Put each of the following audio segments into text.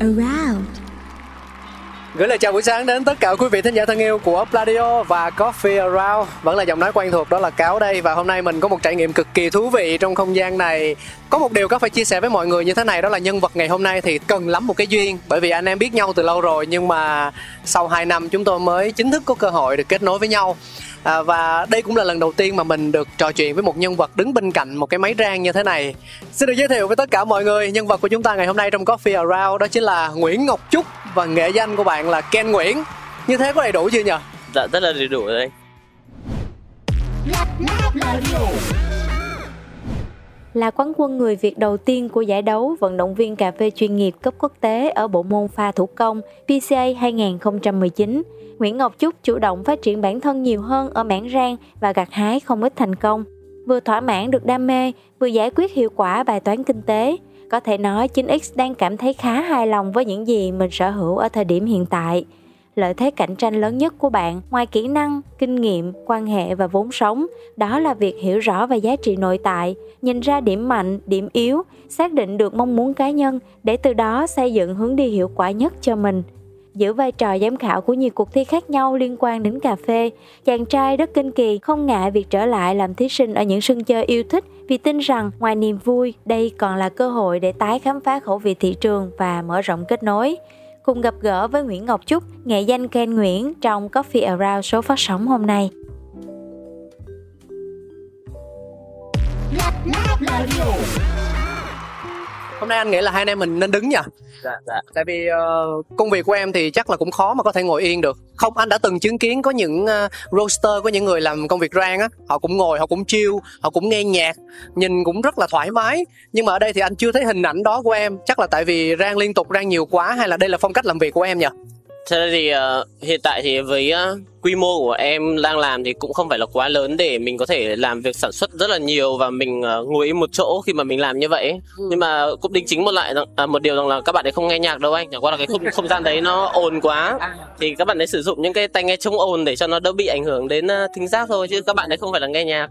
around Gửi lời chào buổi sáng đến tất cả quý vị thính giả thân yêu của Pladio và Coffee Around Vẫn là giọng nói quen thuộc, đó là Cáo đây. Và hôm nay mình có một trải nghiệm cực kỳ thú vị trong không gian này. Có một điều có phải chia sẻ với mọi người như thế này, Đó là nhân vật ngày hôm nay thì cần lắm một cái duyên. Bởi vì anh em biết nhau từ lâu rồi, Nhưng mà sau 2 năm chúng tôi mới chính thức có cơ hội được kết nối với nhau. À, và đây cũng là lần đầu tiên mà mình được trò chuyện với một nhân vật đứng bên cạnh một cái máy rang như thế này. Xin được giới thiệu với tất cả mọi người, nhân vật của chúng ta ngày hôm nay trong Coffee Around đó chính là Nguyễn Ngọc Trúc và nghệ danh của bạn là Ken Nguyễn. Như thế có đầy đủ chưa nhỉ? Dạ rất là đầy đủ rồi anh là quán quân người Việt đầu tiên của giải đấu vận động viên cà phê chuyên nghiệp cấp quốc tế ở bộ môn pha thủ công PCA 2019. Nguyễn Ngọc Trúc chủ động phát triển bản thân nhiều hơn ở mảng rang và gặt hái không ít thành công. Vừa thỏa mãn được đam mê, vừa giải quyết hiệu quả bài toán kinh tế. Có thể nói 9X đang cảm thấy khá hài lòng với những gì mình sở hữu ở thời điểm hiện tại. Lợi thế cạnh tranh lớn nhất của bạn, ngoài kỹ năng, kinh nghiệm, quan hệ và vốn sống, đó là việc hiểu rõ về giá trị nội tại, nhìn ra điểm mạnh, điểm yếu, xác định được mong muốn cá nhân để từ đó xây dựng hướng đi hiệu quả nhất cho mình. Giữ vai trò giám khảo của nhiều cuộc thi khác nhau liên quan đến cà phê, chàng trai rất kinh kỳ không ngại việc trở lại làm thí sinh ở những sân chơi yêu thích vì tin rằng ngoài niềm vui, đây còn là cơ hội để tái khám phá khẩu vị thị trường và mở rộng kết nối cùng gặp gỡ với Nguyễn Ngọc Trúc, nghệ danh Ken Nguyễn trong Coffee Around số phát sóng hôm nay. Hôm nay anh nghĩ là hai anh em mình nên đứng nha. Dạ dạ. Tại vì uh, công việc của em thì chắc là cũng khó mà có thể ngồi yên được. Không, anh đã từng chứng kiến có những uh, roaster, có những người làm công việc rang á, họ cũng ngồi, họ cũng chill, họ cũng nghe nhạc, nhìn cũng rất là thoải mái. Nhưng mà ở đây thì anh chưa thấy hình ảnh đó của em. Chắc là tại vì rang liên tục, rang nhiều quá hay là đây là phong cách làm việc của em nhỉ? Thế nên thì uh, hiện tại thì với uh, quy mô của em đang làm thì cũng không phải là quá lớn để mình có thể làm việc sản xuất rất là nhiều và mình uh, ngồi im một chỗ khi mà mình làm như vậy. Ừ. Nhưng mà cũng đính chính một lại à, một điều rằng là các bạn ấy không nghe nhạc đâu anh, chẳng qua là cái không, không gian đấy nó ồn quá thì các bạn ấy sử dụng những cái tai nghe chống ồn để cho nó đỡ bị ảnh hưởng đến uh, thính giác thôi chứ các bạn ấy không phải là nghe nhạc.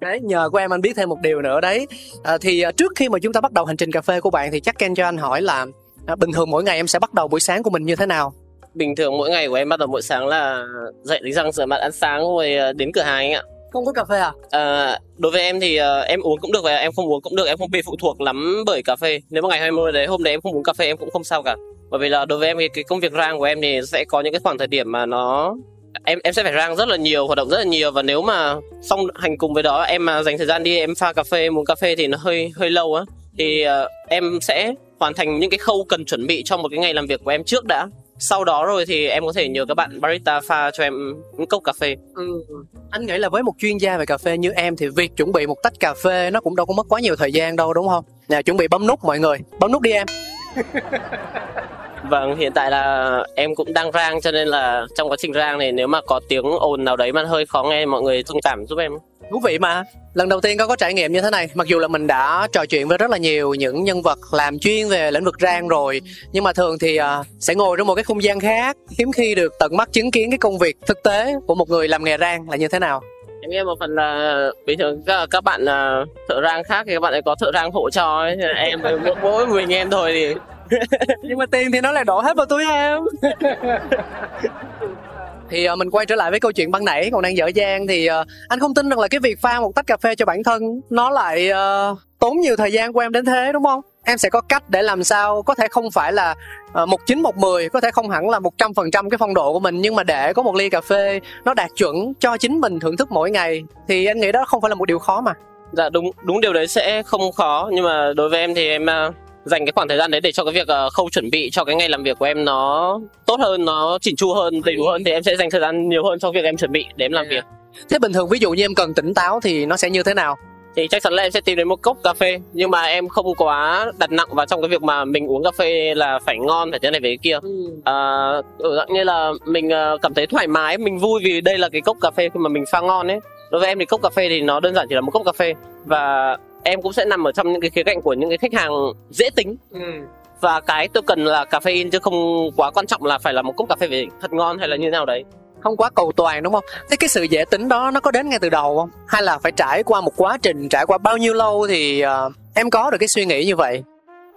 đấy nhờ của em anh biết thêm một điều nữa đấy. À, thì trước khi mà chúng ta bắt đầu hành trình cà phê của bạn thì chắc Ken cho anh hỏi là à, bình thường mỗi ngày em sẽ bắt đầu buổi sáng của mình như thế nào? Bình thường mỗi ngày của em bắt đầu mỗi sáng là dậy đánh răng rửa mặt ăn sáng rồi ờ, đến cửa hàng anh ạ. Không có cà phê à? à đối với em thì uh, em uống cũng được và em không uống cũng được em không bị phụ thuộc lắm bởi cà phê. Nếu mà ngày 20 đấy hôm đấy em không uống cà phê em cũng không sao cả. Bởi vì là đối với em thì cái công việc rang của em thì sẽ có những cái khoảng thời điểm mà nó em em sẽ phải rang rất là nhiều hoạt động rất là nhiều và nếu mà xong hành cùng với đó em mà dành thời gian đi em pha cà phê uống cà phê thì nó hơi hơi lâu á. Thì uh, em sẽ hoàn thành những cái khâu cần chuẩn bị cho một cái ngày làm việc của em trước đã sau đó rồi thì em có thể nhờ các bạn barista pha cho em cốc cà phê ừ. anh nghĩ là với một chuyên gia về cà phê như em thì việc chuẩn bị một tách cà phê nó cũng đâu có mất quá nhiều thời gian đâu đúng không nè chuẩn bị bấm nút mọi người bấm nút đi em Vâng, hiện tại là em cũng đang rang cho nên là trong quá trình rang này nếu mà có tiếng ồn nào đấy mà hơi khó nghe mọi người thông cảm giúp em. Thú vị mà. Lần đầu tiên có có trải nghiệm như thế này, mặc dù là mình đã trò chuyện với rất là nhiều những nhân vật làm chuyên về lĩnh vực rang rồi, nhưng mà thường thì uh, sẽ ngồi trong một cái không gian khác, hiếm khi được tận mắt chứng kiến cái công việc thực tế của một người làm nghề rang là như thế nào em nghe một phần là bình thường các, các bạn uh, thợ rang khác thì các bạn ấy có thợ rang hỗ cho ấy. em mỗi, mỗi mình em thôi thì nhưng mà tiền thì nó lại đổ hết vào túi em thì uh, mình quay trở lại với câu chuyện ban nãy còn đang dở dang thì uh, anh không tin rằng là cái việc pha một tách cà phê cho bản thân nó lại uh, tốn nhiều thời gian của em đến thế đúng không? Em sẽ có cách để làm sao có thể không phải là một chín một mười có thể không hẳn là một trăm phần trăm cái phong độ của mình nhưng mà để có một ly cà phê nó đạt chuẩn cho chính mình thưởng thức mỗi ngày thì anh nghĩ đó không phải là một điều khó mà. Dạ đúng đúng điều đấy sẽ không khó nhưng mà đối với em thì em dành cái khoảng thời gian đấy để cho cái việc uh, khâu chuẩn bị cho cái ngày làm việc của em nó tốt hơn nó chỉnh chu hơn đầy đủ hơn thì em sẽ dành thời gian nhiều hơn cho việc em chuẩn bị để em làm việc. Thế bình thường ví dụ như em cần tỉnh táo thì nó sẽ như thế nào? Thì chắc chắn là em sẽ tìm đến một cốc cà phê nhưng mà em không quá đặt nặng vào trong cái việc mà mình uống cà phê là phải ngon phải thế này về kia. Ừ. à, dạng như là mình uh, cảm thấy thoải mái mình vui vì đây là cái cốc cà phê khi mà mình pha ngon ấy. Đối với em thì cốc cà phê thì nó đơn giản chỉ là một cốc cà phê. Và em cũng sẽ nằm ở trong những cái khía cạnh của những cái khách hàng dễ tính. Ừ. và cái tôi cần là caffeine chứ không quá quan trọng là phải là một cốc cà phê về thật ngon hay là như thế nào đấy. Không quá cầu toàn đúng không? Thế cái sự dễ tính đó nó có đến ngay từ đầu không? Hay là phải trải qua một quá trình trải qua bao nhiêu lâu thì uh, em có được cái suy nghĩ như vậy?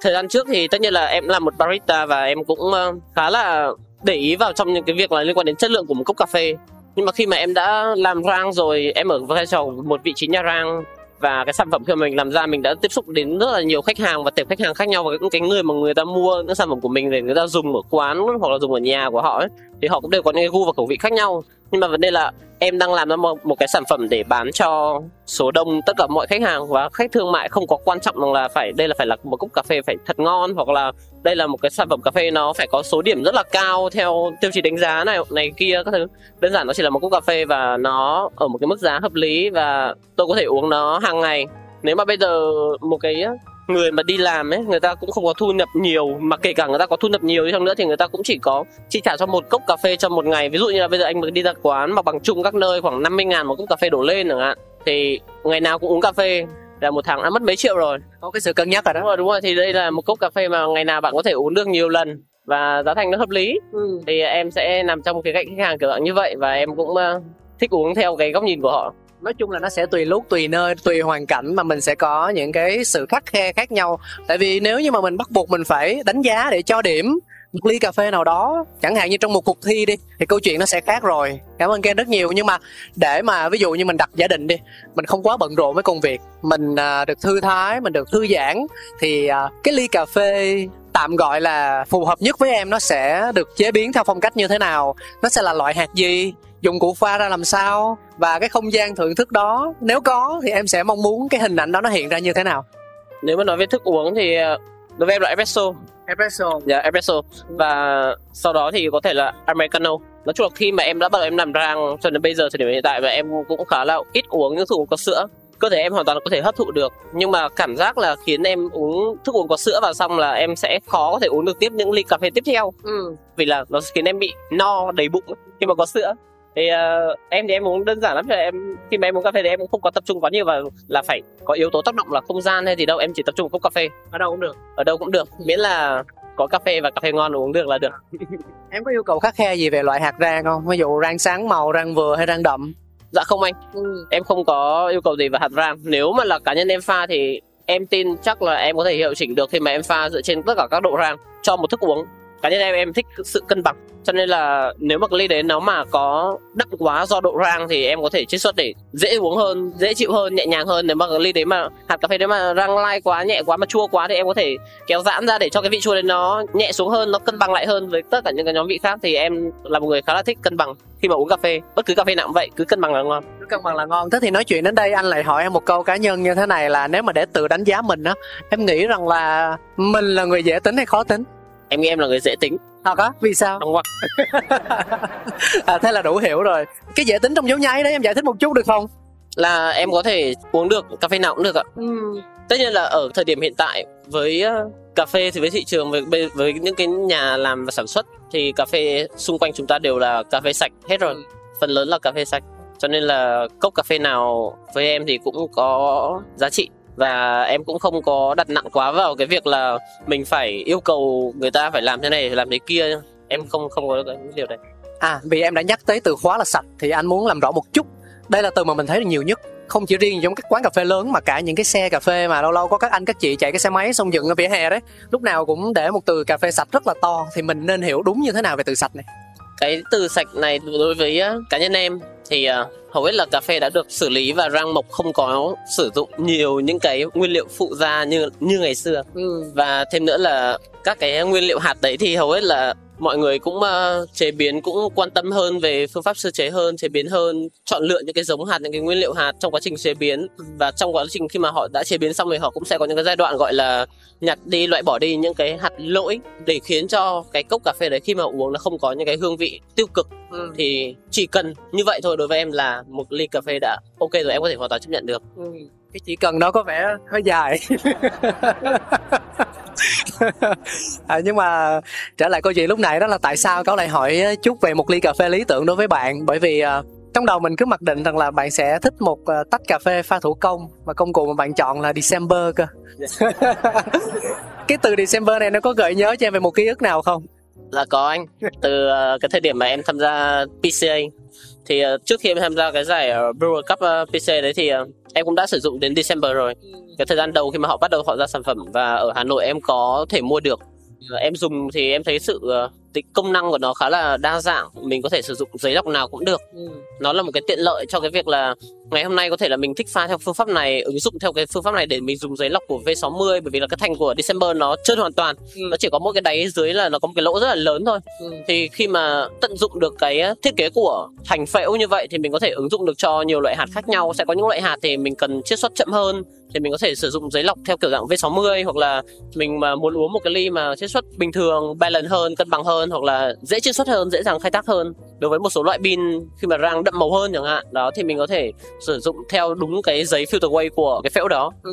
Thời gian trước thì tất nhiên là em là một barista và em cũng uh, khá là để ý vào trong những cái việc là liên quan đến chất lượng của một cốc cà phê. Nhưng mà khi mà em đã làm rang rồi em ở vai trò một vị trí nhà rang và cái sản phẩm khi mình làm ra, mình đã tiếp xúc đến rất là nhiều khách hàng và tệp khách hàng khác nhau. Và những cái người mà người ta mua những sản phẩm của mình để người ta dùng ở quán hoặc là dùng ở nhà của họ ấy, thì họ cũng đều có những cái gu và khẩu vị khác nhau nhưng mà vấn đề là em đang làm ra một, một cái sản phẩm để bán cho số đông tất cả mọi khách hàng và khách thương mại không có quan trọng rằng là phải đây là phải là một cốc cà phê phải thật ngon hoặc là đây là một cái sản phẩm cà phê nó phải có số điểm rất là cao theo tiêu chí đánh giá này này kia các thứ. Đơn giản nó chỉ là một cốc cà phê và nó ở một cái mức giá hợp lý và tôi có thể uống nó hàng ngày. Nếu mà bây giờ một cái người mà đi làm ấy người ta cũng không có thu nhập nhiều mà kể cả người ta có thu nhập nhiều đi chăng nữa thì người ta cũng chỉ có chi trả cho một cốc cà phê trong một ngày. Ví dụ như là bây giờ anh đi ra quán mà bằng chung các nơi khoảng 50 ngàn một cốc cà phê đổ lên chẳng hạn thì ngày nào cũng uống cà phê là một tháng đã mất mấy triệu rồi. Có cái sự cân nhắc rồi đó. Đúng rồi đúng rồi thì đây là một cốc cà phê mà ngày nào bạn có thể uống được nhiều lần và giá thành nó hợp lý. Ừ. thì em sẽ nằm trong cái cạnh khách hàng kiểu như vậy và em cũng uh, thích uống theo cái góc nhìn của họ nói chung là nó sẽ tùy lúc tùy nơi tùy hoàn cảnh mà mình sẽ có những cái sự khắc khe khác nhau. Tại vì nếu như mà mình bắt buộc mình phải đánh giá để cho điểm một ly cà phê nào đó chẳng hạn như trong một cuộc thi đi thì câu chuyện nó sẽ khác rồi. Cảm ơn ken rất nhiều. Nhưng mà để mà ví dụ như mình đặt giả định đi mình không quá bận rộn với công việc mình à, được thư thái mình được thư giãn thì à, cái ly cà phê tạm gọi là phù hợp nhất với em nó sẽ được chế biến theo phong cách như thế nào? Nó sẽ là loại hạt gì? Dụng cụ pha ra làm sao và cái không gian thưởng thức đó nếu có thì em sẽ mong muốn cái hình ảnh đó nó hiện ra như thế nào? Nếu mà nói về thức uống thì ờ, đối với em là espresso. Espresso. Dạ espresso. Và sau đó thì có thể là americano. Nói chung là khi mà em đã bắt đầu em làm rang cho đến bây giờ thời điểm hiện tại và em cũng khá là ít uống những thức uống có sữa cơ thể em hoàn toàn có thể hấp thụ được. Nhưng mà cảm giác là khiến em uống thức uống có sữa vào xong là em sẽ khó có thể uống được tiếp những ly cà phê tiếp theo. Ừ. vì là nó khiến em bị no đầy bụng khi mà có sữa thì uh, em thì em uống đơn giản lắm em khi mà em uống cà phê thì em cũng không có tập trung quá nhiều vào là phải có yếu tố tác động là không gian hay gì đâu. Em chỉ tập trung vào cốc cà phê. Ở đâu cũng được. Ở đâu cũng được. Miễn là có cà phê và cà phê ngon uống được là được. Em có yêu cầu khắc khe gì về loại hạt rang không? Ví dụ rang sáng màu rang vừa hay rang đậm? Dạ không anh. Ừ. em không có yêu cầu gì về hạt rang. Nếu mà là cá nhân em pha thì em tin chắc là em có thể hiệu chỉnh được khi mà em pha dựa trên tất cả các độ rang cho một thức uống cá nhân em em thích sự cân bằng. Cho nên là nếu mà cái ly đấy nó mà có đậm quá do độ rang thì em có thể chiết xuất để dễ uống hơn, dễ chịu hơn, nhẹ nhàng hơn. Nếu mà cái ly đấy mà hạt cà phê đấy mà rang lai quá, nhẹ quá mà chua quá thì em có thể kéo giãn ra để cho cái vị chua đấy nó nhẹ xuống hơn, nó cân bằng lại hơn với tất cả những cái nhóm vị khác. Thì em là một người khá là thích cân bằng khi mà uống cà phê. Bất cứ cà phê nào cũng vậy, cứ cân bằng là ngon. Cứ cân bằng là ngon. Thế thì nói chuyện đến đây, anh lại hỏi em một câu cá nhân như thế này là nếu mà để tự đánh giá mình á, em nghĩ rằng là mình là người dễ tính hay khó tính? Em nghĩ em là người dễ tính. Thật á? Vì sao? Không à, thế là đủ hiểu rồi. Cái dễ tính trong dấu nháy đấy em giải thích một chút được không? Là em có thể uống được cà phê nào cũng được ạ. Ừ. tất nhiên là ở thời điểm hiện tại với uh, cà phê thì với thị trường với với những cái nhà làm và sản xuất thì cà phê xung quanh chúng ta đều là cà phê sạch hết rồi. Ừ. phần lớn là cà phê sạch. Cho nên là cốc cà phê nào với em thì cũng có giá trị và em cũng không có đặt nặng quá vào cái việc là mình phải yêu cầu người ta phải làm thế này làm thế kia. Em không không có cái điều đấy. À vì em đã nhắc tới từ khóa là sạch thì anh muốn làm rõ một chút. Đây là từ mà mình thấy được nhiều nhất. Không chỉ riêng trong các quán cà phê lớn mà cả những cái xe cà phê mà lâu lâu có các anh các chị chạy cái xe máy xong dựng ở vỉa hè đấy. Lúc nào cũng để một từ cà phê sạch rất là to thì mình nên hiểu đúng như thế nào về từ sạch này? Cái từ sạch này đối với cá nhân em thì uh, hầu hết là cà phê đã được xử lý và rang mộc không có sử dụng nhiều những cái nguyên liệu phụ gia như như ngày xưa ừ. và thêm nữa là các cái nguyên liệu hạt đấy thì hầu hết là mọi người cũng uh, chế biến cũng quan tâm hơn về phương pháp sơ chế hơn chế biến hơn chọn lựa những cái giống hạt những cái nguyên liệu hạt trong quá trình chế biến và trong quá trình khi mà họ đã chế biến xong thì họ cũng sẽ có những cái giai đoạn gọi là nhặt đi loại bỏ đi những cái hạt lỗi để khiến cho cái cốc cà phê đấy khi mà uống nó không có những cái hương vị tiêu cực Ừ. thì chỉ cần như vậy thôi đối với em là một ly cà phê đã ok rồi em có thể hoàn toàn chấp nhận được Ừ. cái chỉ cần đó có vẻ hơi dài à, nhưng mà trở lại câu chuyện lúc nãy đó là tại sao cáo lại hỏi chút về một ly cà phê lý tưởng đối với bạn? Bởi vì uh, trong đầu mình cứ mặc định rằng là bạn sẽ thích một uh, tách cà phê pha thủ công và công cụ mà bạn chọn là December cơ. Cái từ December này nó có gợi nhớ cho em về một ký ức nào không? Là có anh. Từ uh, cái thời điểm mà em tham gia PCA thì uh, trước khi em tham gia cái giải uh, Brewer Cup uh, PCA đấy thì uh, em cũng đã sử dụng đến December rồi. Cái thời gian đầu khi mà họ bắt đầu họ ra sản phẩm và ở Hà Nội em có thể mua được. Em dùng thì em thấy sự tính công năng của nó khá là đa dạng mình có thể sử dụng giấy lọc nào cũng được. Nó là một cái tiện lợi cho cái việc là ngày hôm nay có thể là mình thích pha theo phương pháp này ứng dụng theo cái phương pháp này để mình dùng giấy lọc của V60 bởi vì là cái thành của December nó trơn hoàn toàn. Ừ. nó chỉ có một cái đáy dưới là nó có một cái lỗ rất là lớn thôi. Ừ. thì khi mà tận dụng được cái thiết kế của thành phễu như vậy thì mình có thể ứng dụng được cho nhiều loại hạt khác nhau. Sẽ có những loại hạt thì mình cần chiết xuất chậm hơn thì mình có thể sử dụng giấy lọc theo kiểu dạng V60 hoặc là mình mà muốn uống một cái ly mà chiết xuất bình thường balance hơn cân bằng hơn hoặc là dễ chiết xuất hơn dễ dàng khai thác hơn đối với một số loại pin khi mà rang đậm màu hơn chẳng hạn đó thì mình có thể sử dụng theo đúng cái giấy filter way của cái phễu đó ừ.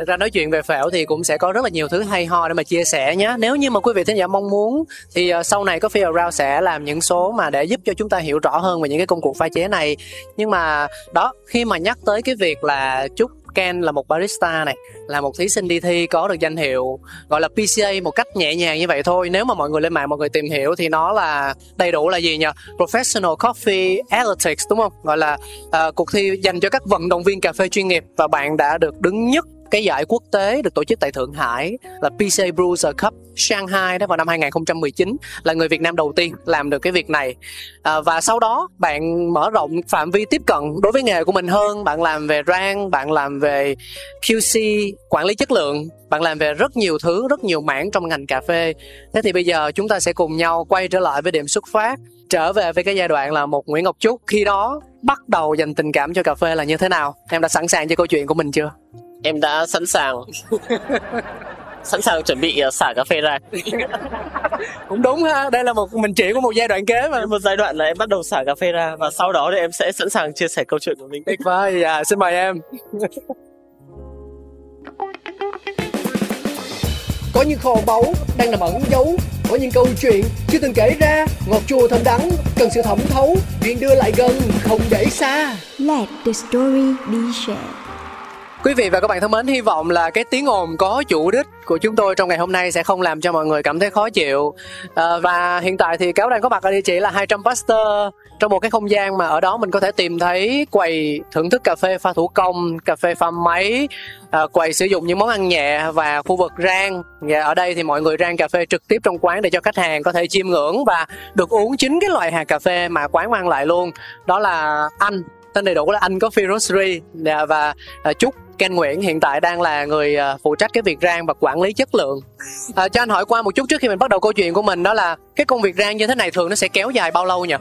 Thật ra nói chuyện về phễu thì cũng sẽ có rất là nhiều thứ hay ho để mà chia sẻ nhé. Nếu như mà quý vị thính giả mong muốn thì ờ, sau này Coffee Around sẽ làm những số mà để giúp cho chúng ta hiểu rõ hơn về những cái công cụ pha chế này. Nhưng mà đó, khi mà nhắc tới cái việc là chúc Ken là một barista này, là một thí sinh đi thi có được danh hiệu gọi là PCA một cách nhẹ nhàng như vậy thôi. Nếu mà mọi người lên mạng mọi người tìm hiểu thì nó là đầy đủ là gì nhỉ? Professional Coffee Athletics đúng không? Gọi là uh, cuộc thi dành cho các vận động viên cà phê chuyên nghiệp và bạn đã được đứng nhất cái giải quốc tế được tổ chức tại Thượng Hải là PCA Bruiser Cup Shanghai đó vào năm 2019 là người Việt Nam đầu tiên làm được cái việc này. À, và sau đó bạn mở rộng phạm vi tiếp cận đối với nghề của mình hơn bạn làm về rang bạn làm về QC quản lý chất lượng bạn làm về rất nhiều thứ rất nhiều mảng trong ngành cà phê. Thế thì bây giờ chúng ta sẽ cùng nhau quay trở lại với điểm xuất phát trở về với cái giai đoạn là một Nguyễn Ngọc Trúc khi đó bắt đầu dành tình cảm cho cà phê là như thế nào? Em đã sẵn sàng cho câu chuyện của mình chưa? Em đã sẵn sàng. Sẵn sàng chuẩn bị uh, xả cà phê ra. Cũng đúng ha đây là một mình chỉ của một giai đoạn kế mà. Một giai đoạn là em bắt đầu xả cà phê ra và sau đó thì em sẽ sẵn sàng chia sẻ câu chuyện của mình. Tuyệt vời à, xin mời em. Có những kho báu đang nằm ẩn giấu Có những câu chuyện chưa từng kể ra Ngọt chua thơm đắng Cần sự thẩm thấu Chuyện đưa lại gần Không để xa. Let the story be shared. Quý vị và các bạn thân mến, hy vọng là cái tiếng ồn có chủ đích của chúng tôi trong ngày hôm nay sẽ không làm cho mọi người cảm thấy khó chịu. À, và hiện tại thì cáo đang có mặt ở địa chỉ là 200 Pasteur trong một cái không gian mà ở đó mình có thể tìm thấy quầy thưởng thức cà phê pha thủ công, cà phê pha máy, à, quầy sử dụng những món ăn nhẹ và khu vực rang. Và ở đây thì mọi người rang cà phê trực tiếp trong quán để cho khách hàng có thể chiêm ngưỡng và được uống chính cái loại hạt cà phê mà quán mang lại luôn. Đó là anh tên đầy đủ là anh có Roastery dạ, và à, chúc Ken Nguyễn hiện tại đang là người à, phụ trách cái việc rang và quản lý chất lượng. À, cho anh hỏi qua một chút trước khi mình bắt đầu câu chuyện của mình đó là cái công việc rang như thế này thường nó sẽ kéo dài bao lâu nhỉ?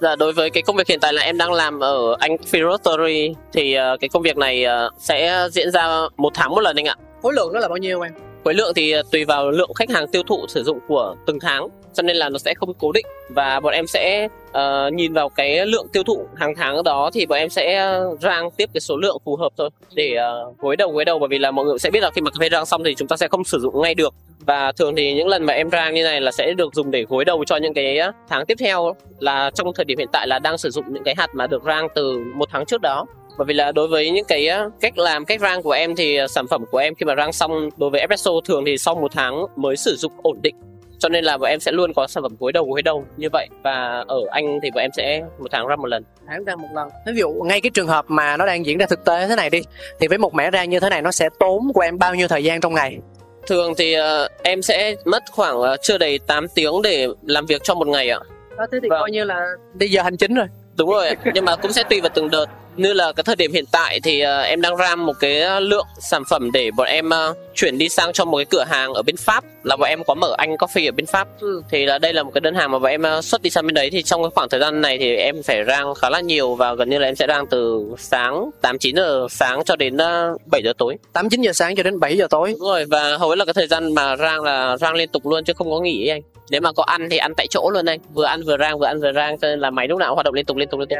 Dạ, đối với cái công việc hiện tại là em đang làm ở anh Firostory thì uh, cái công việc này uh, sẽ diễn ra một tháng một lần anh ạ. Khối lượng nó là bao nhiêu em? Khối lượng thì tùy vào lượng khách hàng tiêu thụ sử dụng của từng tháng cho nên là nó sẽ không cố định. Và bọn em sẽ uh, nhìn vào cái lượng tiêu thụ hàng tháng đó thì bọn em sẽ ờ, rang tiếp cái số lượng phù hợp thôi. Để uh, gối đầu gối đầu bởi vì là mọi người sẽ biết là khi mà cà phê rang xong thì chúng ta sẽ không sử dụng ngay được. Và thường thì những lần mà em rang như này là sẽ được dùng để gối đầu cho những cái tháng tiếp theo. Là trong thời điểm hiện tại là đang sử dụng những cái hạt mà được rang từ một tháng trước đó. Bởi vì là đối với những cái cách làm cách rang của em thì sản phẩm của em khi mà rang xong đối với espresso thường thì sau một tháng mới sử dụng ổn định cho nên là bọn em sẽ luôn có sản phẩm gối đầu gối đầu như vậy. Và ở anh thì bọn em sẽ một tháng ra một lần. Tháng ra một lần. Ví dụ ngay cái trường hợp mà nó đang diễn ra thực tế thế này đi thì với một mẻ rang như thế này nó sẽ tốn của em bao nhiêu thời gian trong ngày? Thường thì uh, em sẽ mất khoảng uh, chưa đầy 8 tiếng để làm việc cho một ngày ạ. Đó thế thì Vâng. coi như là đi giờ hành chính rồi đúng rồi nhưng mà cũng sẽ tùy vào từng đợt. Như là cái thời điểm hiện tại thì ờ, em đang ram một cái lượng sản phẩm để bọn em ờ, chuyển đi sang cho một cái cửa hàng ở bên Pháp là bọn em có mở anh coffee ở bên Pháp. Ừ. thì là đây là một cái đơn hàng mà bọn em ờ, xuất đi sang bên đấy thì trong cái khoảng thời gian này thì em phải rang khá là nhiều và gần như là em sẽ rang từ sáng 8 9 giờ sáng cho đến ờ, 7 giờ tối. tám chín giờ sáng cho đến 7 giờ tối. Đúng rồi và hầu hết là cái thời gian mà rang là rang liên tục luôn chứ không có nghỉ ấy anh nếu mà có ăn thì ăn tại chỗ luôn anh. Vừa ăn vừa rang vừa ăn vừa rang cho nên là máy lúc nào cũng hoạt động liên tục liên tục liên tục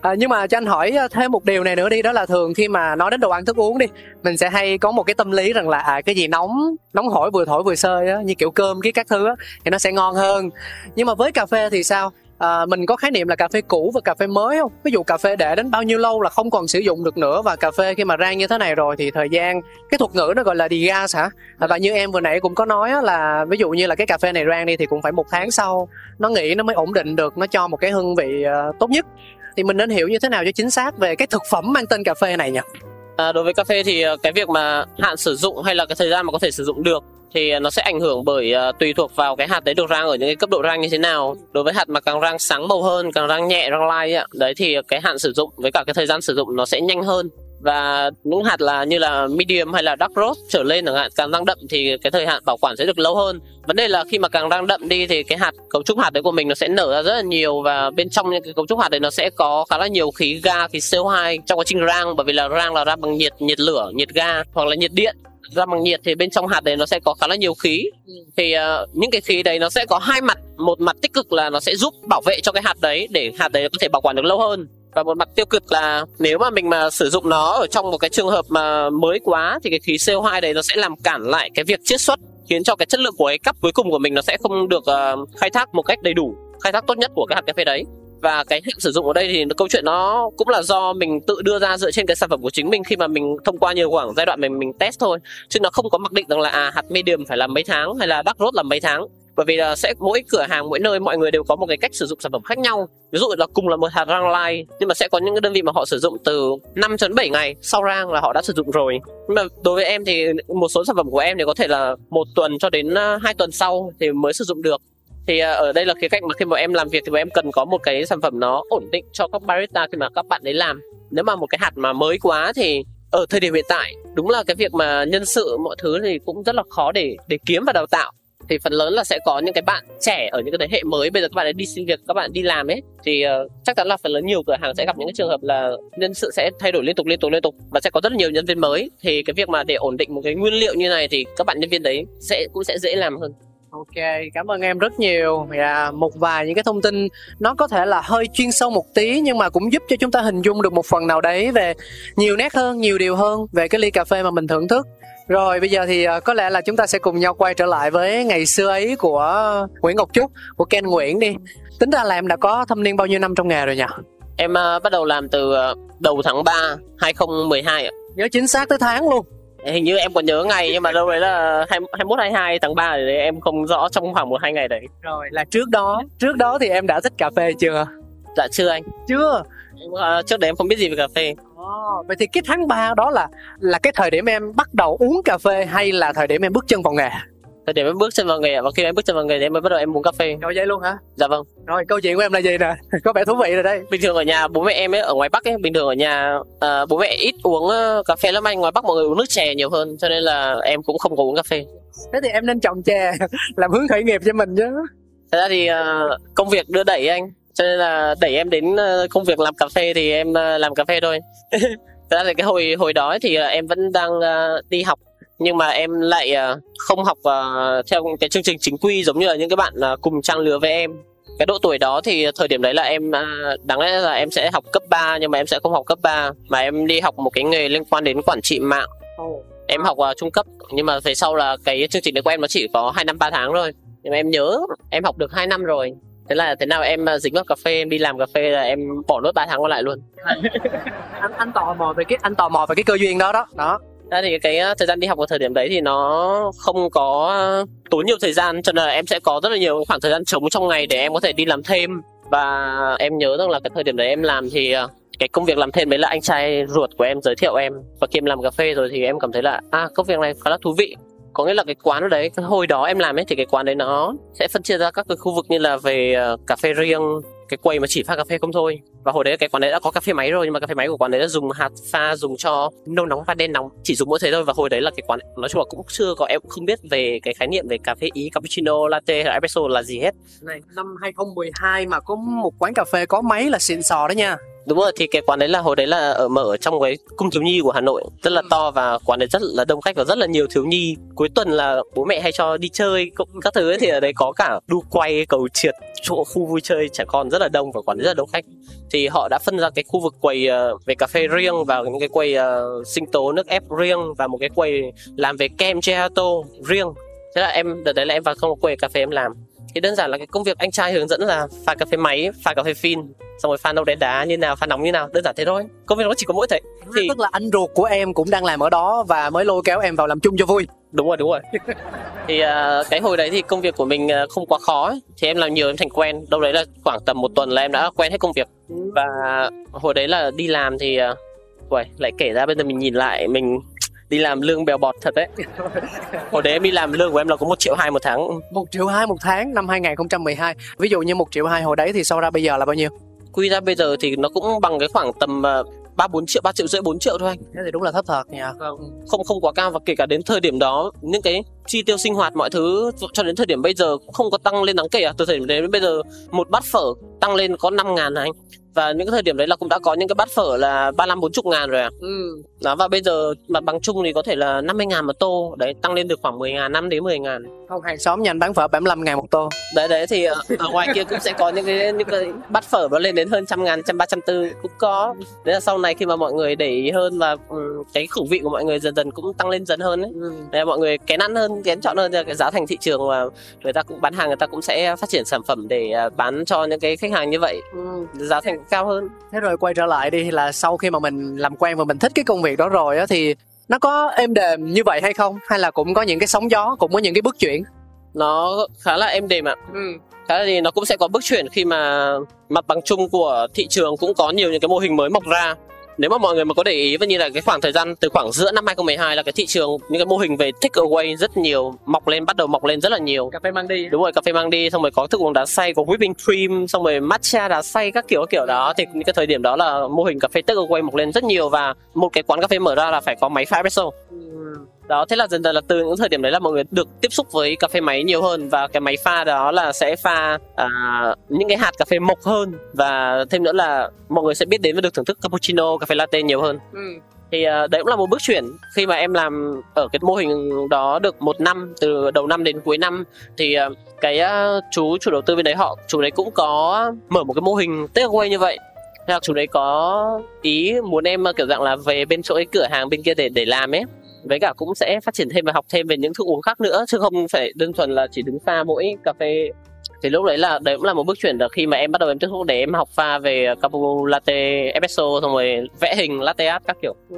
À, nhưng mà cho anh hỏi ờ, thêm một điều này nữa đi đó là thường khi mà nói đến đồ ăn thức uống đi mình sẽ hay có một cái tâm lý rằng là à, cái gì nóng nóng hổi vừa thổi vừa sơi á, như kiểu cơm cái các thứ á, thì nó sẽ ngon hơn. Nhưng mà với cà phê thì sao? À, mình có khái niệm là cà phê cũ và cà phê mới không? Ví dụ cà phê để đến bao nhiêu lâu là không còn sử dụng được nữa và cà phê khi mà rang như thế này rồi thì thời gian cái thuật ngữ nó gọi là degas hả? À, và như em vừa nãy cũng có nói là ví dụ như là cái cà phê này rang đi thì cũng phải một tháng sau nó nghỉ nó mới ổn định được nó cho một cái hương vị uh, tốt nhất. Thì mình nên hiểu như thế nào cho chính xác về cái thực phẩm mang tên cà phê này nhỉ? À, đối với cà phê thì ờ, cái việc mà hạn sử dụng hay là cái thời gian mà có thể sử dụng được thì nó sẽ ảnh hưởng bởi uh, tùy thuộc vào cái hạt đấy được rang ở những cái cấp độ rang như thế nào. Đối với hạt mà càng rang sáng màu hơn, càng rang nhẹ, rang lai ấy, đấy thì cái hạn sử dụng với cả cái thời gian sử dụng nó sẽ nhanh hơn. Và những hạt là như là medium hay là dark roast trở lên chẳng hạn càng rang đậm thì cái thời hạn bảo quản sẽ được lâu hơn. Vấn đề là khi mà càng rang đậm đi thì cái hạt cấu trúc hạt đấy của mình nó sẽ nở ra rất là nhiều và bên trong những cái cấu trúc hạt đấy nó sẽ có khá là nhiều khí ga, khí CO2 trong quá trình rang bởi vì là rang là ra bằng nhiệt nhiệt lửa, nhiệt ga hoặc là nhiệt điện ra bằng nhiệt thì bên trong hạt đấy nó sẽ có khá là nhiều khí. Thì ờ, những cái khí đấy nó sẽ có hai mặt. Một mặt tích cực là nó sẽ giúp bảo vệ cho cái hạt đấy để hạt đấy có thể bảo quản được lâu hơn. Và một mặt tiêu cực là nếu mà mình mà sử dụng nó ở trong một cái trường hợp mà mới quá thì cái khí CO2 đấy nó sẽ làm cản lại cái việc chiết xuất khiến cho cái chất lượng của cái cắp cuối cùng của mình nó sẽ không được ờ, khai thác một cách đầy đủ khai thác tốt nhất của cái hạt cà phê đấy và cái hạn sử dụng ở đây thì câu chuyện nó cũng là do mình tự đưa ra dựa trên cái sản phẩm của chính mình khi mà mình thông qua nhiều khoảng giai đoạn mình mình test thôi. Chứ nó không có mặc định rằng là à, hạt medium phải là mấy tháng hay là dark roast là mấy tháng. Bởi vì là sẽ mỗi cửa hàng mỗi nơi mọi người đều có một cái cách sử dụng sản phẩm khác nhau. Ví dụ là cùng là một hạt rang lai nhưng mà sẽ có những cái đơn vị mà họ sử dụng từ 5 đến 7 ngày sau rang là họ đã sử dụng rồi. Nhưng mà đối với em thì một số sản phẩm của em thì có thể là một tuần cho đến à, hai tuần sau thì mới sử dụng được thì à, ở đây là khía cạnh mà khi mà em làm việc thì bọn em cần có một cái sản phẩm nó ổn định cho các barista khi mà các bạn ấy làm. Nếu mà một cái hạt mà mới quá thì ở thời điểm hiện tại đúng là cái việc mà nhân sự mọi thứ thì cũng rất là khó để để kiếm và đào tạo. Thì phần lớn là sẽ có những cái bạn trẻ ở những cái thế hệ mới bây giờ các bạn ấy đi xin việc các bạn đi làm ấy. Thì uh, chắc chắn là phần lớn nhiều cửa hàng sẽ gặp những cái trường hợp là nhân sự sẽ thay đổi liên tục liên tục liên tục và sẽ có rất là nhiều nhân viên mới. Thì cái việc mà để ổn định một cái nguyên liệu như này thì các bạn nhân viên đấy sẽ cũng sẽ dễ làm hơn. Ok, cảm ơn em rất nhiều. Dạ, một vài những cái thông tin nó có thể là hơi chuyên sâu một tí nhưng mà cũng giúp cho chúng ta hình dung được một phần nào đấy về nhiều nét hơn, nhiều điều hơn về cái ly cà phê mà mình thưởng thức. Rồi bây giờ thì ờ, có lẽ là chúng ta sẽ cùng nhau quay trở lại với ngày xưa ấy của Nguyễn Ngọc Trúc, của Ken Nguyễn đi. Tính ra là em đã có thâm niên bao nhiêu năm trong nghề rồi nhỉ? em ờ, bắt đầu làm từ ờ, đầu tháng 3 2012 ạ Nhớ chính xác tới tháng luôn. Hình như em còn nhớ ngày nhưng mà đâu đấy là 21 22 tháng 3 thì em không rõ trong khoảng một hai ngày đấy Rồi là trước đó, trước đó thì em đã thích cà phê chưa? dạ chưa anh Chưa. Em, ờ, trước đấy em không biết gì về cà phê Ồ, vậy thì cái tháng 3 đó là là cái thời điểm em bắt đầu uống cà phê hay là thời điểm em bước chân vào nghề? Thời điểm em bước chân vào nghề và khi em bước chân vào nghề thì em mới bắt đầu em uống cà phê Rồi vậy luôn hả? dạ vâng Rồi câu chuyện của em là gì nè? Có vẻ thú vị rồi đây. bình thường ở nhà bố mẹ em ấy ở ngoài bắc ấy bình thường ở nhà ờ, bố mẹ ít uống ờ, cà phê lắm anh ngoài bắc mọi người uống nước chè nhiều hơn cho nên là em cũng không có uống cà phê Thế thì em nên trồng chè làm hướng khởi nghiệp cho mình chứ. thật ra thì ờ, công việc đưa đẩy anh cho nên là đẩy em đến công việc làm cà phê thì em làm cà phê thôi thật ra thì cái hồi hồi đó thì em vẫn đang đi học nhưng mà em lại ờ, không học ờ, theo cái chương trình chính quy giống như là những cái bạn ờ, cùng trang lứa với em. Cái độ tuổi đó thì thời điểm đấy là em đáng lẽ là em sẽ học cấp 3 nhưng mà em sẽ không học cấp 3 mà em đi học một cái nghề liên quan đến quản trị mạng. Em học uh, trung cấp nhưng mà về sau là cái chương trình đấy của em nó chỉ có hai năm ba tháng thôi. Nhưng mà em nhớ em học được 2 năm rồi. Thế là thế nào em uh, dính vào cà phê em đi làm cà phê là em bỏ nốt 3 tháng còn lại luôn. Anh anh tò mò về cái anh tò mò về cái cơ duyên đó đó. Đó ra thì cái ờ, thời gian đi học vào thời điểm đấy thì nó không có tốn nhiều thời gian, cho nên là em sẽ có rất là nhiều khoảng thời gian trống trong ngày để em có thể đi làm thêm. Và em nhớ rằng là cái thời điểm đấy em làm thì ờ, cái công việc làm thêm đấy là anh trai ruột của em giới thiệu em và khi em làm cà phê rồi thì em cảm thấy là à công việc này khá là thú vị. Có nghĩa là cái quán ở đấy, cái hồi đó em làm ấy thì cái quán đấy nó sẽ phân chia ra các cái khu vực như là về ờ, cà phê riêng, cái quầy mà chỉ pha cà phê không thôi và hồi đấy cái quán đấy đã có cà phê máy rồi, nhưng mà cà phê máy của quán đấy là dùng hạt pha, dùng cho nâu nóng và đen nóng, chỉ dùng mỗi thế thôi. Và hồi đấy là cái quán, nói chung là cũng chưa có, em cũng không biết về cái khái niệm về cà phê ý, cappuccino, latte hay espresso là gì hết. Này, năm 2012 mà có một quán cà phê có máy là xịn sò đó nha đúng rồi thì cái quán đấy là hồi đấy là ở mở ở trong cái cung thiếu nhi của hà nội rất là to và quán đấy rất là đông khách và rất là nhiều thiếu nhi. Cuối tuần là bố mẹ hay cho đi chơi cũng các thứ ấy, thì ở đấy có cả đu quay cầu trượt chỗ khu vui chơi trẻ con rất là đông và quán rất là đông khách. Thì họ đã phân ra cái khu vực quầy uh, về cà phê riêng và những cái quầy uh, sinh tố nước ép riêng và một cái quầy làm về kem gelato riêng. Thế là em đợt đấy là em vào không một quầy cà phê em làm thì đơn giản là cái công việc anh trai hướng dẫn là pha cà phê máy pha cà phê phin xong rồi pha nâu đen đá như nào pha nóng như nào đơn giản thế thôi. Công việc nó chỉ có mỗi thế. Thì tức là anh ruột của em cũng đang làm ở đó và mới lôi kéo em vào làm chung cho vui. Đúng rồi đúng rồi. Thì uh, cái hồi đấy thì công việc của mình uh, không quá khó ấy. thì em làm nhiều em thành quen. Đâu đấy là khoảng tầm một tuần là em đã quen hết công việc. Và hồi đấy là đi làm thì uh, Uầy, lại kể ra bây giờ mình nhìn lại mình đi làm lương bèo bọt thật đấy. Hồi đấy em đi làm lương của em là có một triệu hai một tháng. Một triệu hai một tháng năm 2012 ví dụ như một triệu hai hồi đấy thì sau ra bây giờ là bao nhiêu? Quy ra bây giờ thì nó cũng bằng cái khoảng tầm ba bốn triệu ba triệu rưỡi bốn triệu thôi anh. Thế thì đúng là thấp thật nha không không quá cao và kể cả đến thời điểm đó những cái chi tiêu sinh hoạt mọi thứ cho đến thời điểm bây giờ cũng không có tăng lên đáng kể à. Từ thời điểm đến bây giờ một bát phở tăng lên có 5 ngàn anh và những cái thời điểm đấy là cũng đã có những cái bát phở là ba năm bốn chục ngàn rồi à ừ. đó và bây giờ mặt bằng chung thì có thể là 50 ngàn một tô. Đấy tăng lên được khoảng 10 ngàn năm đến 10 ngàn. Không hàng xóm nhà anh bán phở 75 ngàn một tô. Đấy đấy thì ở ngoài kia cũng sẽ có những cái những cái bát phở nó lên đến hơn trăm ngàn trăm ba trăm tư cũng có. Đấy là sau này khi mà mọi người để ý hơn và um, cái khẩu vị của mọi người dần dần cũng tăng lên dần hơn đấy ừ. đấy mọi người kén ăn hơn kén chọn hơn cái giá thành thị trường và người ta cũng bán hàng người ta cũng sẽ phát triển sản phẩm để à, bán cho những cái khách hàng như vậy. Ừ. giá thành cao hơn. Thế rồi quay trở lại đi là sau khi mà mình làm quen và mình thích cái công việc đó rồi á thì nó có êm đềm như vậy hay không? Hay là cũng có những cái sóng gió cũng có những cái bước chuyển? Nó khá là êm đềm ạ. Ừ. khá là thì nó cũng sẽ có bước chuyển khi mà mặt bằng chung của thị trường cũng có nhiều những cái mô hình mới mọc ra nếu mà mọi người mà có để ý và như là cái khoảng thời gian từ khoảng giữa năm 2012 là cái thị trường những cái mô hình về take away rất nhiều mọc lên bắt đầu mọc lên rất là nhiều. Cà phê mang đi. Đúng rồi cà phê mang đi xong rồi có thức uống đá xay có whipping cream xong rồi matcha đá xay các kiểu các kiểu đó. Thì những cái thời điểm đó là mô hình cà phê take away mọc lên rất nhiều và một cái quán cà phê mở ra là phải có máy pha espresso. Ừ đó thế là dần dần là từ những thời điểm đấy là mọi người được tiếp xúc với cà phê máy nhiều hơn và cái máy pha đó là sẽ pha à, những cái hạt cà phê mộc hơn và thêm nữa là mọi người sẽ biết đến và được thưởng thức cappuccino cà phê latte nhiều hơn. Ừ. thì uh, đấy cũng là một bước chuyển. Khi mà em làm ở cái mô hình đó được một năm từ đầu năm đến cuối năm thì uh, cái uh, chú chủ đầu tư bên đấy họ chú đấy cũng có mở một cái mô hình takeaway như vậy. Thế là chú đấy có ý muốn em kiểu dạng là về bên chỗ cái cửa hàng bên kia để để làm ấy với cả cũng sẽ phát triển thêm và học thêm về những thức uống khác nữa, chứ không phải đơn thuần là chỉ đứng pha mỗi cà phê. Thì lúc đấy là, đấy cũng là một bước chuyển được khi mà em bắt đầu em tiếp xúc để em học pha về cappuccino latte espresso, xong rồi vẽ hình latte art các kiểu. Ừ.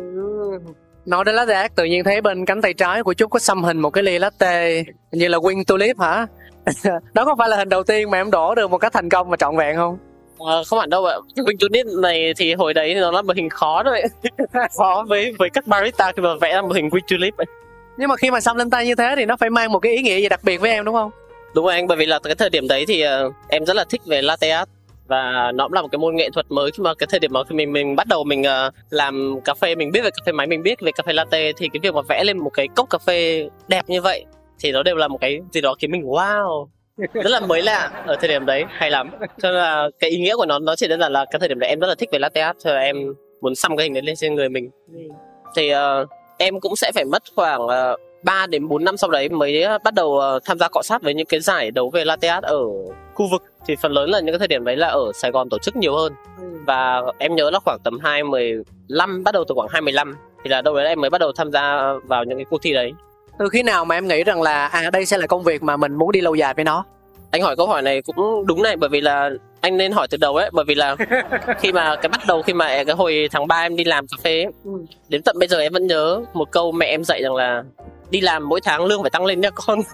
Nói đến latte art, tự nhiên thấy bên cánh tay trái của chú có xăm hình một cái ly latte như là wing tulip hả? Đó có phải là hình đầu tiên mà em đổ được một cách thành công và trọn vẹn không? À, không hẳn đâu ạ. Bình Tunit này thì hồi đấy nó là một hình khó thôi Khó với với các barista khi mà vẽ ra một hình Wing Tulip Nhưng mà khi mà xăm lên tay như thế thì nó phải mang một cái ý nghĩa gì đặc biệt với em đúng không? Đúng rồi anh, bởi vì là cái thời điểm đấy thì uh, em rất là thích về latte art. Và nó cũng là một cái môn nghệ thuật mới khi mà cái thời điểm mà khi mình mình bắt đầu mình uh, làm cà phê mình biết về cà phê máy mình biết về cà phê latte thì cái việc mà vẽ lên một cái cốc cà phê đẹp như vậy thì nó đều là một cái gì đó khiến mình wow rất là mới lạ ở thời điểm đấy hay lắm. Cho nên là cái ý nghĩa của nó nó chỉ đơn giản là cái thời điểm đấy em rất là thích về latte art cho nên em muốn xăm cái hình đấy lên trên người mình. Thì uh, em cũng sẽ phải mất khoảng uh, ờ, 3 đến 4 năm sau đấy mới bắt đầu uh, tham gia cọ sát với những cái giải đấu về latte art ở khu vực. Thì phần lớn là những cái thời điểm đấy là ở Sài Gòn tổ chức nhiều hơn. Và em nhớ là khoảng tầm 2015 bắt đầu từ khoảng 2015 thì là đâu đấy em mới bắt đầu tham gia vào những cái cuộc thi đấy từ khi nào mà em nghĩ rằng là à đây sẽ là công việc mà mình muốn đi lâu dài với nó? Anh hỏi câu hỏi này cũng đúng này bởi vì là anh nên hỏi từ đầu ấy bởi vì là khi mà cái bắt đầu khi mà cái hồi tháng 3 em đi làm cà phê ấy, ừ. đến tận bây giờ em vẫn nhớ một câu mẹ em dạy rằng là đi làm mỗi tháng lương phải tăng lên nha con.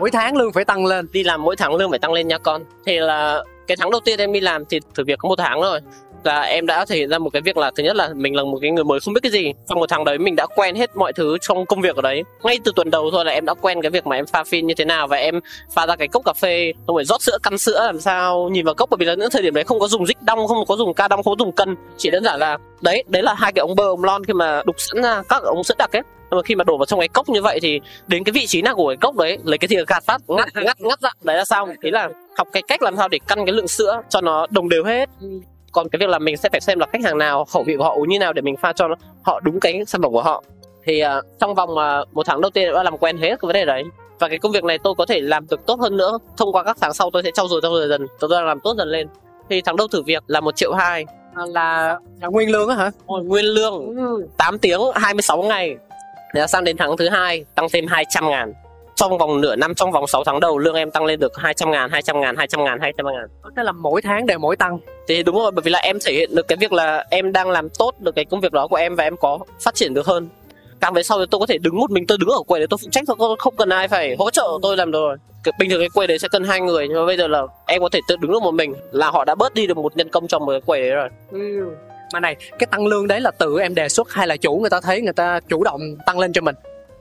Mỗi tháng lương phải tăng lên. Đi làm mỗi tháng lương phải tăng lên nha con. Thì là cái tháng đầu tiên em đi làm thì thử việc có một tháng rồi là em đã thể hiện ra một cái việc là, thứ nhất là mình là một cái người mới không biết cái gì. Trong một tháng đấy, mình đã quen hết mọi thứ trong công việc ở đấy. Ngay từ tuần đầu thôi là em đã quen cái việc mà em pha phin như thế nào và em pha ra cái cốc cà phê, xong rồi rót sữa căn sữa, làm sao nhìn vào cốc. Bởi vì là những thời điểm đấy không có dùng dích đong, không có dùng ca đong, không có dùng cân. Chỉ đơn giản là, đấy đấy là hai cái ống bơ, ống lon khi mà đục sẵn ra, các ống sữa đặc ấy. Nhưng mà khi mà đổ vào trong cái cốc như vậy thì đến cái vị trí nào của cái cốc đấy, lấy cái thìa gạt phát, ngắt ngắt ngắt ra. Đấy là xong. Thế là học cái cách làm sao để căn cái lượng sữa cho nó đồng đều hết còn cái việc là mình sẽ phải xem là khách hàng nào khẩu vị của họ uống như nào để mình pha cho nó, họ đúng cái sản phẩm của họ. Thì uh, trong vòng uh, một tháng đầu tiên đã làm quen hết cái vấn đề đấy. Và cái công việc này tôi có thể làm được tốt hơn nữa thông qua các tháng sau tôi sẽ trau dồi trau dồi dần tôi đang làm tốt dần lên. Thì tháng đầu thử việc là một triệu hai. Là là nguyên lương á hả? Ôi, nguyên lương ừ. 8 tiếng 26 ngày. Thế sang đến tháng thứ hai tăng thêm 200 ngàn trong vòng nửa năm trong vòng 6 tháng đầu lương em tăng lên được 200 ngàn 200 ngàn 200 ngàn 200 ngàn. Thế là mỗi tháng đều mỗi tăng. Thì đúng rồi bởi vì là em thể hiện được cái việc là em đang làm tốt được cái công việc đó của em và em có phát triển được hơn. Càng về sau thì tôi có thể đứng một mình tôi đứng ở quầy để tôi phụ trách thôi không cần ai phải hỗ trợ tôi làm được rồi bình thường cái quầy đấy sẽ cần hai người nhưng mà bây giờ là em có thể tự đứng được một mình là họ đã bớt đi được một nhân công trong một cái quầy đấy rồi. Ừ. mà này cái tăng lương đấy là tự em đề xuất hay là chủ người ta thấy người ta chủ động tăng lên cho mình?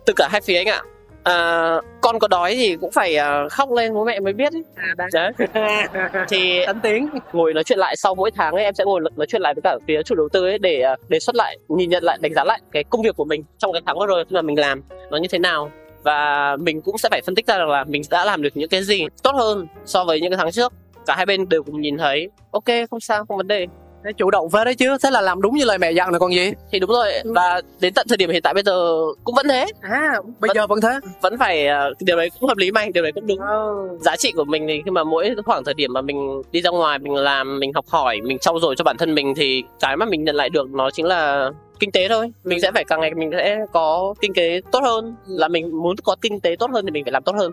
Từ cả hai phía anh ạ à, con có đói thì cũng phải uh, khóc lên bố mẹ mới biết ấy. à, đấy. đấy. Thì đánh tiếng ngồi nói chuyện lại sau mỗi tháng ấy em sẽ ngồi nói chuyện lại với cả phía chủ đầu tư ấy để uh, đề xuất lại nhìn nhận lại đánh giá lại cái công việc của mình trong cái tháng vừa rồi khi mà mình làm nó như thế nào. Và mình cũng sẽ phải phân tích ra rằng là mình đã làm được những cái gì tốt hơn so với những cái tháng trước. Cả hai bên đều cùng nhìn thấy ok không sao không vấn đề Thế chủ động phết đấy chứ. Thế là làm đúng như lời mẹ dặn rồi còn gì. Thì đúng rồi. Và đến tận thời điểm hiện tại bây giờ cũng vẫn thế. À bây Vẫn- giờ vẫn thế. vẫn phải uh, điều đấy cũng hợp lý mà anh điều đấy cũng đúng. Ừ. giá trị của mình thì khi mà mỗi khoảng thời điểm mà mình đi ra ngoài mình làm mình học hỏi mình trau dồi cho bản thân mình thì cái mà mình nhận lại được nó chính là kinh tế thôi. Mình sẽ phải càng ngày mình sẽ có kinh tế tốt hơn. Là mình muốn có kinh tế tốt hơn thì mình phải làm tốt hơn.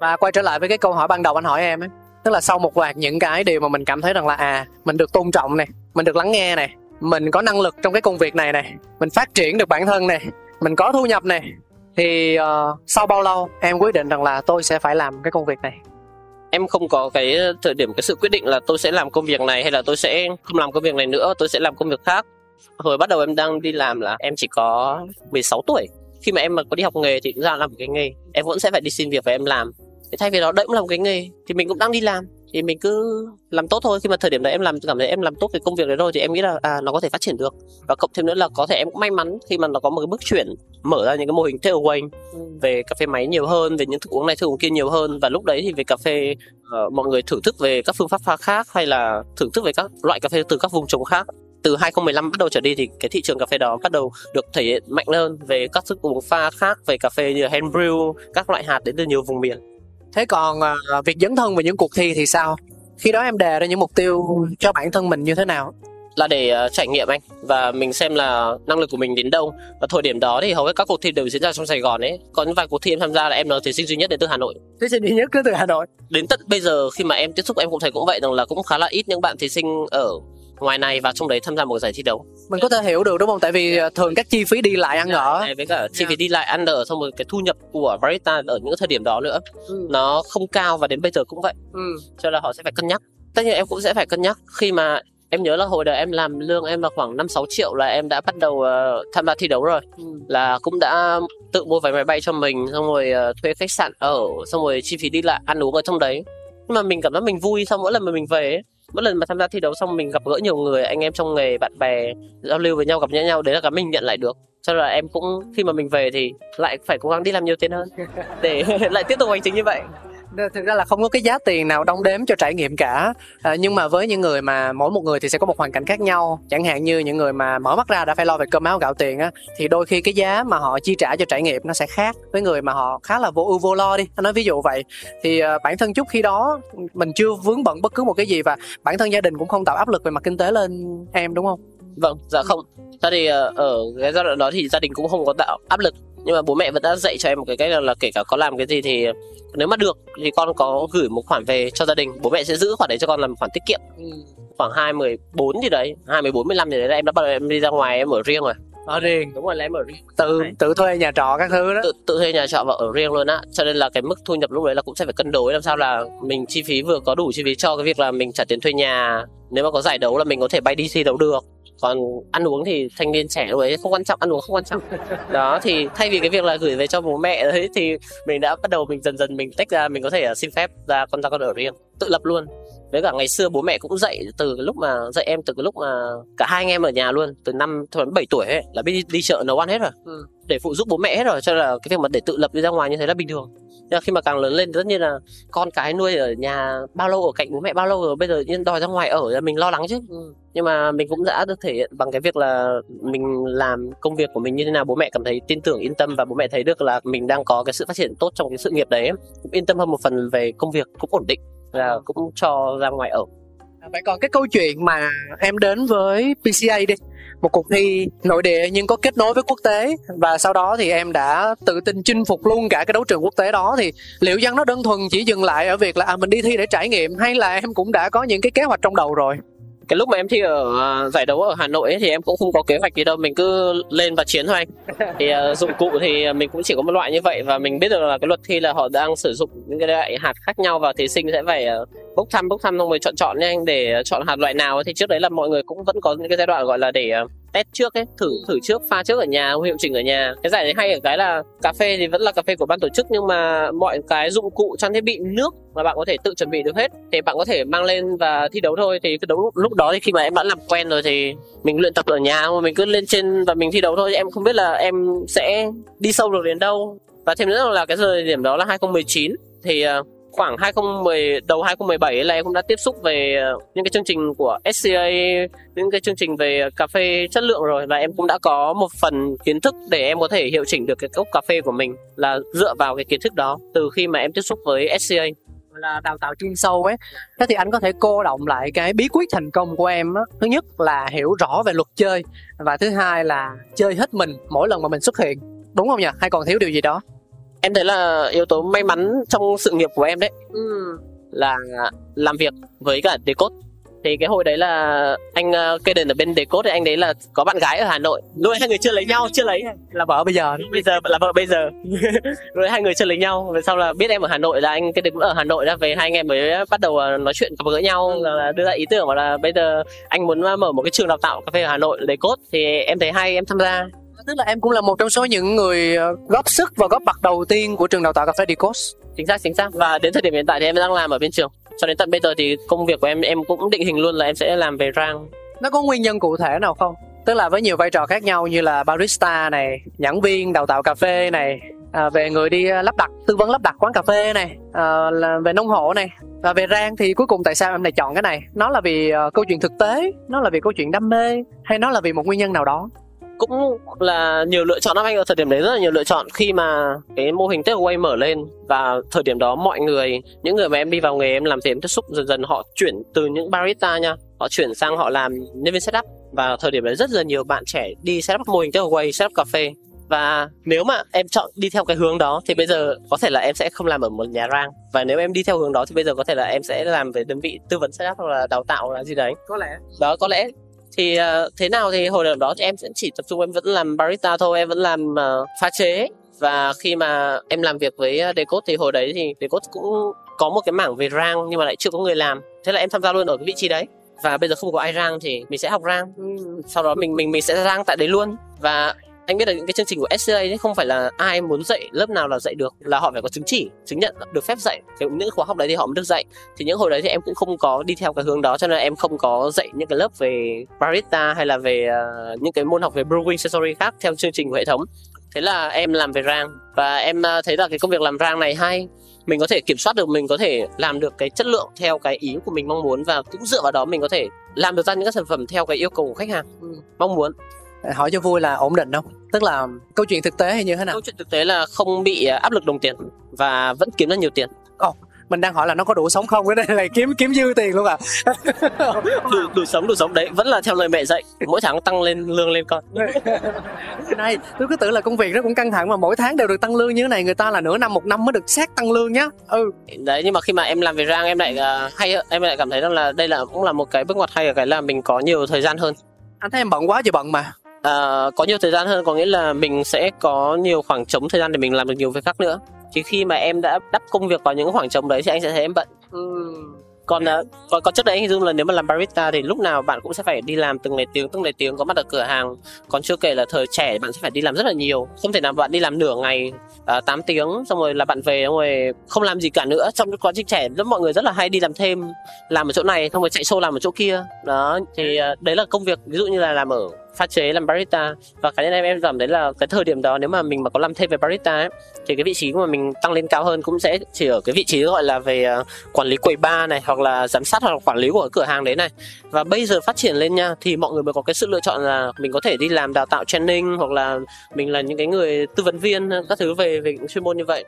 Và quay trở lại với cái câu hỏi ban đầu anh hỏi em ấy tức là sau một loạt những cái điều mà mình cảm thấy rằng là à mình được tôn trọng này mình được lắng nghe này mình có năng lực trong cái công việc này này mình phát triển được bản thân này mình có thu nhập này thì uh, sau bao lâu em quyết định rằng là tôi sẽ phải làm cái công việc này? Em không có cái thời điểm cái sự quyết định là tôi sẽ làm công việc này hay là tôi sẽ không làm công việc này nữa tôi sẽ làm công việc khác. Hồi bắt đầu em đang đi làm là em chỉ có 16 tuổi. Khi mà em mà có đi học nghề thì cũng ra làm một cái nghề. Em vẫn sẽ phải đi xin việc và em làm thì thay vì đó đấy cũng là một cái nghề thì mình cũng đang đi làm. Thì mình cứ làm tốt thôi. Khi mà thời điểm đấy em làm cảm thấy em làm tốt cái công việc đấy rồi thì em nghĩ là à nó có thể phát triển được. Và cộng thêm nữa là có thể em cũng may mắn khi mà nó có một cái bước chuyển mở ra những cái mô hình takeaway về cà phê máy nhiều hơn về những thức uống này thức uống kia nhiều hơn. Và lúc đấy thì về cà phê ờ, mọi người thưởng thức về các phương pháp pha khác hay là thưởng thức về các loại cà phê từ các vùng trồng khác. Từ 2015 bắt đầu trở đi thì cái thị trường cà phê đó bắt đầu được thể hiện mạnh hơn về các thức uống pha khác về cà phê như hand brew các loại hạt đến từ nhiều vùng miền thế còn ờ, việc dấn thân vào những cuộc thi thì sao? Khi đó em đề ra những mục tiêu cho bản thân mình như thế nào? Là để ờ, trải nghiệm anh và mình xem là năng lực của mình đến đâu. Và thời điểm đó thì hầu hết các cuộc thi đều diễn ra trong Sài Gòn ấy. Có những vài cuộc thi em tham gia là em là thí sinh duy nhất đến từ Hà Nội. Thí sinh duy nhất cứ từ hà nội. Đến tận bây giờ khi mà em tiếp xúc em cũng thấy cũng vậy rằng là cũng khá là ít những bạn thí sinh ở ngoài này và trong đấy tham gia một giải thi đấu. Mình có thể hiểu được đúng không? Tại vì ờ, thường các chi phí đi lại ăn ở. Này, với cả chi phí đi lại ăn ở xong rồi cái thu nhập của barista ở những thời điểm đó nữa Ừ. nó không cao và đến bây giờ cũng vậy. Ừ. cho nên là họ sẽ phải cân nhắc. Tất nhiên em cũng sẽ phải cân nhắc. Khi mà em nhớ là hồi đó em làm lương em là khoảng 5 6 triệu là em đã bắt đầu ờ, tham gia thi đấu rồi. Ừ. là cũng đã tự mua vé máy bay cho mình xong rồi ờ, thuê khách sạn ở xong rồi chi phí đi lại ăn uống ở trong đấy. Nhưng mà mình cảm giác mình vui sau mỗi lần mà mình về ấy mỗi lần mà tham gia thi đấu xong mình gặp gỡ nhiều người, anh em trong nghề, bạn bè, giao lưu với nhau, gặp nhau, đấy là cái mình nhận lại được. Cho nên là em cũng khi mà mình về thì lại phải cố gắng đi làm nhiều tiền hơn để lại tiếp tục hành trình như vậy thực ra là không có cái giá tiền nào đong đếm cho trải nghiệm cả. À, nhưng mà với những người mà mỗi một người thì sẽ có một hoàn cảnh khác nhau. Chẳng hạn như những người mà mở mắt ra đã phải lo về cơm áo gạo tiền á thì đôi khi cái giá mà họ chi trả cho trải nghiệm nó sẽ khác với người mà họ khá là vô ưu vô lo đi. Anh nói ví dụ vậy. Thì à, bản thân chút khi đó mình chưa vướng bận bất cứ một cái gì và bản thân gia đình cũng không tạo áp lực về mặt kinh tế lên em đúng không? Vâng, dạ không. Thế thì ờ, ở cái giai đoạn đó thì gia đình cũng không có tạo áp lực nhưng mà bố mẹ vẫn đã dạy cho em một cái cách là, là kể cả có làm cái gì thì nếu mà được thì con có gửi một khoản về cho gia đình. Bố mẹ sẽ giữ khoản đấy cho con làm khoản tiết kiệm. Khoảng hai mười bốn gì đấy hai mười bốn mười lăm gì đấy là em đã bắt đầu em đi ra ngoài em ở riêng rồi. Ở riêng đúng rồi là em ở riêng. Tự tự thuê nhà trọ các thứ đó. Tự tự thuê nhà trọ và ở riêng luôn á. Cho nên là cái mức thu nhập lúc đấy là cũng sẽ phải cân đối làm sao là mình chi phí vừa có đủ chi phí cho cái việc là mình trả tiền thuê nhà. Nếu mà có giải đấu là mình có thể bay đi thi đấu được còn ăn uống thì thanh niên trẻ lúc đấy không quan trọng ăn uống không quan trọng. Đó thì thay vì cái việc là gửi về cho bố mẹ đấy thì mình đã bắt đầu mình dần dần mình tách ra mình có thể xin phép ra con ra con ở riêng tự lập luôn. Với cả ngày xưa bố mẹ cũng dạy từ cái lúc mà dạy em từ cái lúc mà cả hai anh em ở nhà luôn từ năm thôi bảy tuổi ấy là biết đi, đi chợ nấu ăn hết rồi. Ừ. để phụ giúp bố mẹ hết rồi cho nên là cái việc mà để tự lập đi ra ngoài như thế là bình thường nhưng khi mà càng lớn lên tất nhiên là con cái nuôi ở nhà bao lâu ở cạnh bố mẹ bao lâu rồi bây giờ nhiên đòi ra ngoài ở là mình lo lắng chứ. Ừ. nhưng mà mình cũng đã được thể hiện bằng cái việc là mình làm công việc của mình như thế nào bố mẹ cảm thấy tin tưởng yên tâm và bố mẹ thấy được là mình đang có cái sự phát triển tốt trong cái sự nghiệp đấy cũng yên tâm hơn một phần về công việc cũng ổn định là cũng cho ra ngoài ở À, vậy còn cái câu chuyện mà em đến với PCA đi một cuộc thi nội địa nhưng có kết nối với quốc tế. Và sau đó thì em đã tự tin chinh phục luôn cả cái đấu trường quốc tế đó. Thì liệu rằng nó đơn thuần chỉ dừng lại ở việc là à, mình đi thi để trải nghiệm hay là em cũng đã có những cái kế hoạch trong đầu rồi? Cái lúc mà em thi ở uh, giải đấu ở Hà Nội ấy, thì em cũng không có kế hoạch gì đâu mình cứ lên và chiến thôi. Anh thì uh, dụng cụ thì mình cũng chỉ có một loại như vậy và mình biết được là cái luật thi là họ đang sử dụng những cái loại hạt khác nhau và thí sinh sẽ phải uh, bốc thăm bốc thăm xong rồi chọn chọn nha anh để chọn hạt loại nào. Thì trước đấy là mọi người cũng vẫn có những cái giai đoạn gọi là để uh, test trước ấy thử thử trước pha trước ở nhà hiệu chỉnh ở nhà. Cái giải đấy hay ở cái là cà phê thì vẫn là cà phê của ban tổ chức nhưng mà mọi cái dụng cụ trang thiết bị nước mà bạn có thể tự chuẩn bị được hết thì bạn có thể mang lên và thi đấu thôi. Thì cái đấu lúc đó thì khi mà em đã làm quen rồi thì mình luyện tập ở nhà mà mình cứ lên trên và mình thi đấu thôi. Em không biết là em sẽ đi sâu được đến đâu. Và thêm nữa là cái thời điểm đó là 2019 thì ờ, khoảng 2010 đầu 2017 là em cũng đã tiếp xúc về ờ, những cái chương trình của SCA những cái chương trình về cà phê chất lượng rồi và em cũng đã có một phần kiến thức để em có thể hiệu chỉnh được cái cốc cà phê của mình là dựa vào cái kiến thức đó từ khi mà em tiếp xúc với SCA là đào tạo chuyên sâu ấy. Thế thì anh có thể cô động lại cái bí quyết thành công của em á. Thứ nhất là hiểu rõ về luật chơi và thứ hai là chơi hết mình mỗi lần mà mình xuất hiện. Đúng không nhỉ? Hay còn thiếu điều gì đó? Em thấy là yếu tố may mắn trong sự nghiệp của em đấy ừ. là làm việc với cả Decode. Thì cái hồi đấy là anh uh, Kaden ở bên Decode thì anh đấy là có bạn gái ở Hà Nội. Nuôi hai người chưa lấy nhau chưa lấy. Là vợ bây giờ bây giờ là vợ bây giờ. Rồi hai người chưa lấy nhau. Về sau là biết em ở Hà Nội là anh Kaden cũng ở Hà Nội đó. Về hai anh em mới bắt đầu ờ, nói chuyện gặp gỡ nhau là đưa ra ý tưởng là bây giờ anh muốn mở một cái trường đào tạo cà phê ở Hà Nội Decode. Thì em thấy hay em tham gia tức là em cũng là một trong số những người ờ, góp sức và góp mặt đầu tiên của trường đào tạo cà phê Decos chính xác chính xác. Và đến thời điểm hiện tại thì em đang làm ở bên trường. Cho đến tận bây giờ thì công việc của em em cũng định hình luôn là em sẽ làm về rang. Nó có nguyên nhân cụ thể nào không? Tức là với nhiều vai trò khác nhau như là barista này nhãn viên đào tạo cà phê này à, về người đi ờ, lắp đặt tư vấn lắp đặt quán cà phê này à, là về nông hộ này. Và về rang thì cuối cùng tại sao em lại chọn cái này? Nó là vì uh, câu chuyện thực tế nó là vì câu chuyện đam mê hay nó là vì một nguyên nhân nào đó cũng là nhiều lựa chọn lắm anh ở thời điểm đấy rất là nhiều lựa chọn. Khi mà cái mô hình takeaway mở lên và thời điểm đó mọi người những người mà em đi vào nghề em làm thì em tiếp xúc dần dần họ chuyển từ những barista nha họ chuyển sang họ làm nhân viên setup. Và thời điểm đấy rất là nhiều bạn trẻ đi setup mô hình takeaway setup cà phê. Và nếu mà em chọn đi theo cái hướng đó thì bây giờ có thể là em sẽ không làm ở một nhà rang. Và nếu em đi theo hướng đó thì bây giờ có thể là em sẽ làm về đơn vị tư vấn setup hoặc là đào tạo là gì đấy. Có lẽ đó có lẽ thì uh, thế nào thì hồi điểm đó thì em sẽ chỉ tập trung em vẫn làm barista thôi em vẫn làm uh, pha chế. Và khi mà em làm việc với Decode thì hồi đấy thì Decode cũng có một cái mảng về rang nhưng mà lại chưa có người làm. Thế là em tham gia luôn ở cái vị trí đấy. Và bây giờ không có ai rang thì mình sẽ học rang. Sau đó mình mình mình sẽ rang tại đấy luôn. Và anh biết là những cái chương trình của SCA ấy không phải là ai muốn dạy lớp nào là dạy được là họ phải có chứng chỉ chứng nhận được phép dạy. Thì những khóa học đấy thì họ mới được dạy. Thì những hồi đấy thì em cũng không có đi theo cái hướng đó cho nên em không có dạy những cái lớp về barista hay là về uh, những cái môn học về brewing sensory khác theo chương trình của hệ thống. Thế là em làm về rang và em uh, thấy là cái công việc làm rang này hay. Mình có thể kiểm soát được mình có thể làm được cái chất lượng theo cái ý của mình mong muốn và cũng dựa vào đó mình có thể làm được ra những cái sản phẩm theo cái yêu cầu của khách hàng ừ. mong muốn hỏi cho vui là ổn định không? Tức là câu chuyện thực tế hay như thế nào? Câu chuyện thực tế là không bị à, áp lực đồng tiền và vẫn kiếm được nhiều tiền. Ồ, oh, mình đang hỏi là nó có đủ sống không? Cái đây là kiếm kiếm dư tiền luôn à? Đủ, đủ sống đủ sống. Đấy vẫn là theo lời mẹ dạy mỗi tháng tăng lên lương lên con. Này tôi cứ tưởng là công việc nó cũng căng thẳng mà mỗi tháng đều được tăng lương như thế này người ta là nửa năm một năm mới được xét tăng lương nhá. Ừ. Đấy nhưng mà khi mà em làm về rang em lại uh, hay em lại cảm thấy rằng là đây là cũng là một cái bước ngoặt hay ở cái là mình có nhiều thời gian hơn. Anh thấy em bận quá giờ bận mà À, có nhiều thời gian hơn có nghĩa là mình sẽ có nhiều khoảng trống thời gian để mình làm được nhiều việc khác nữa. Chứ khi mà em đã đắp công việc vào những khoảng trống đấy thì anh sẽ thấy em bận. Còn, uh, còn còn trước đấy hình dung là nếu mà làm barista thì lúc nào bạn cũng sẽ phải đi làm từng ngày tiếng từng ngày tiếng có mặt ở cửa hàng. Còn chưa kể là thời trẻ bạn sẽ phải đi làm rất là nhiều. Không thể nào bạn đi làm nửa ngày uh, 8 tiếng xong rồi là bạn về xong rồi không làm gì cả nữa. Trong quá trình trẻ rất mọi người rất là hay đi làm thêm, làm ở chỗ này xong rồi chạy xô làm ở chỗ kia. Đó thì uh, đấy là công việc ví dụ như là làm ở pha chế làm barista. Và cá nhân em em cảm thấy là cái thời điểm đó nếu mà mình mà có làm thêm về barista ấy, thì cái vị trí mà mình tăng lên cao hơn cũng sẽ chỉ ở cái vị trí gọi là về ờ, quản lý quầy bar này hoặc là giám sát hoặc là quản lý của cửa hàng đấy này. Và bây giờ phát triển lên nha thì mọi người mới có cái sự lựa chọn là mình có thể đi làm đào tạo training hoặc là mình là những cái người tư vấn viên các thứ về về chuyên môn như vậy.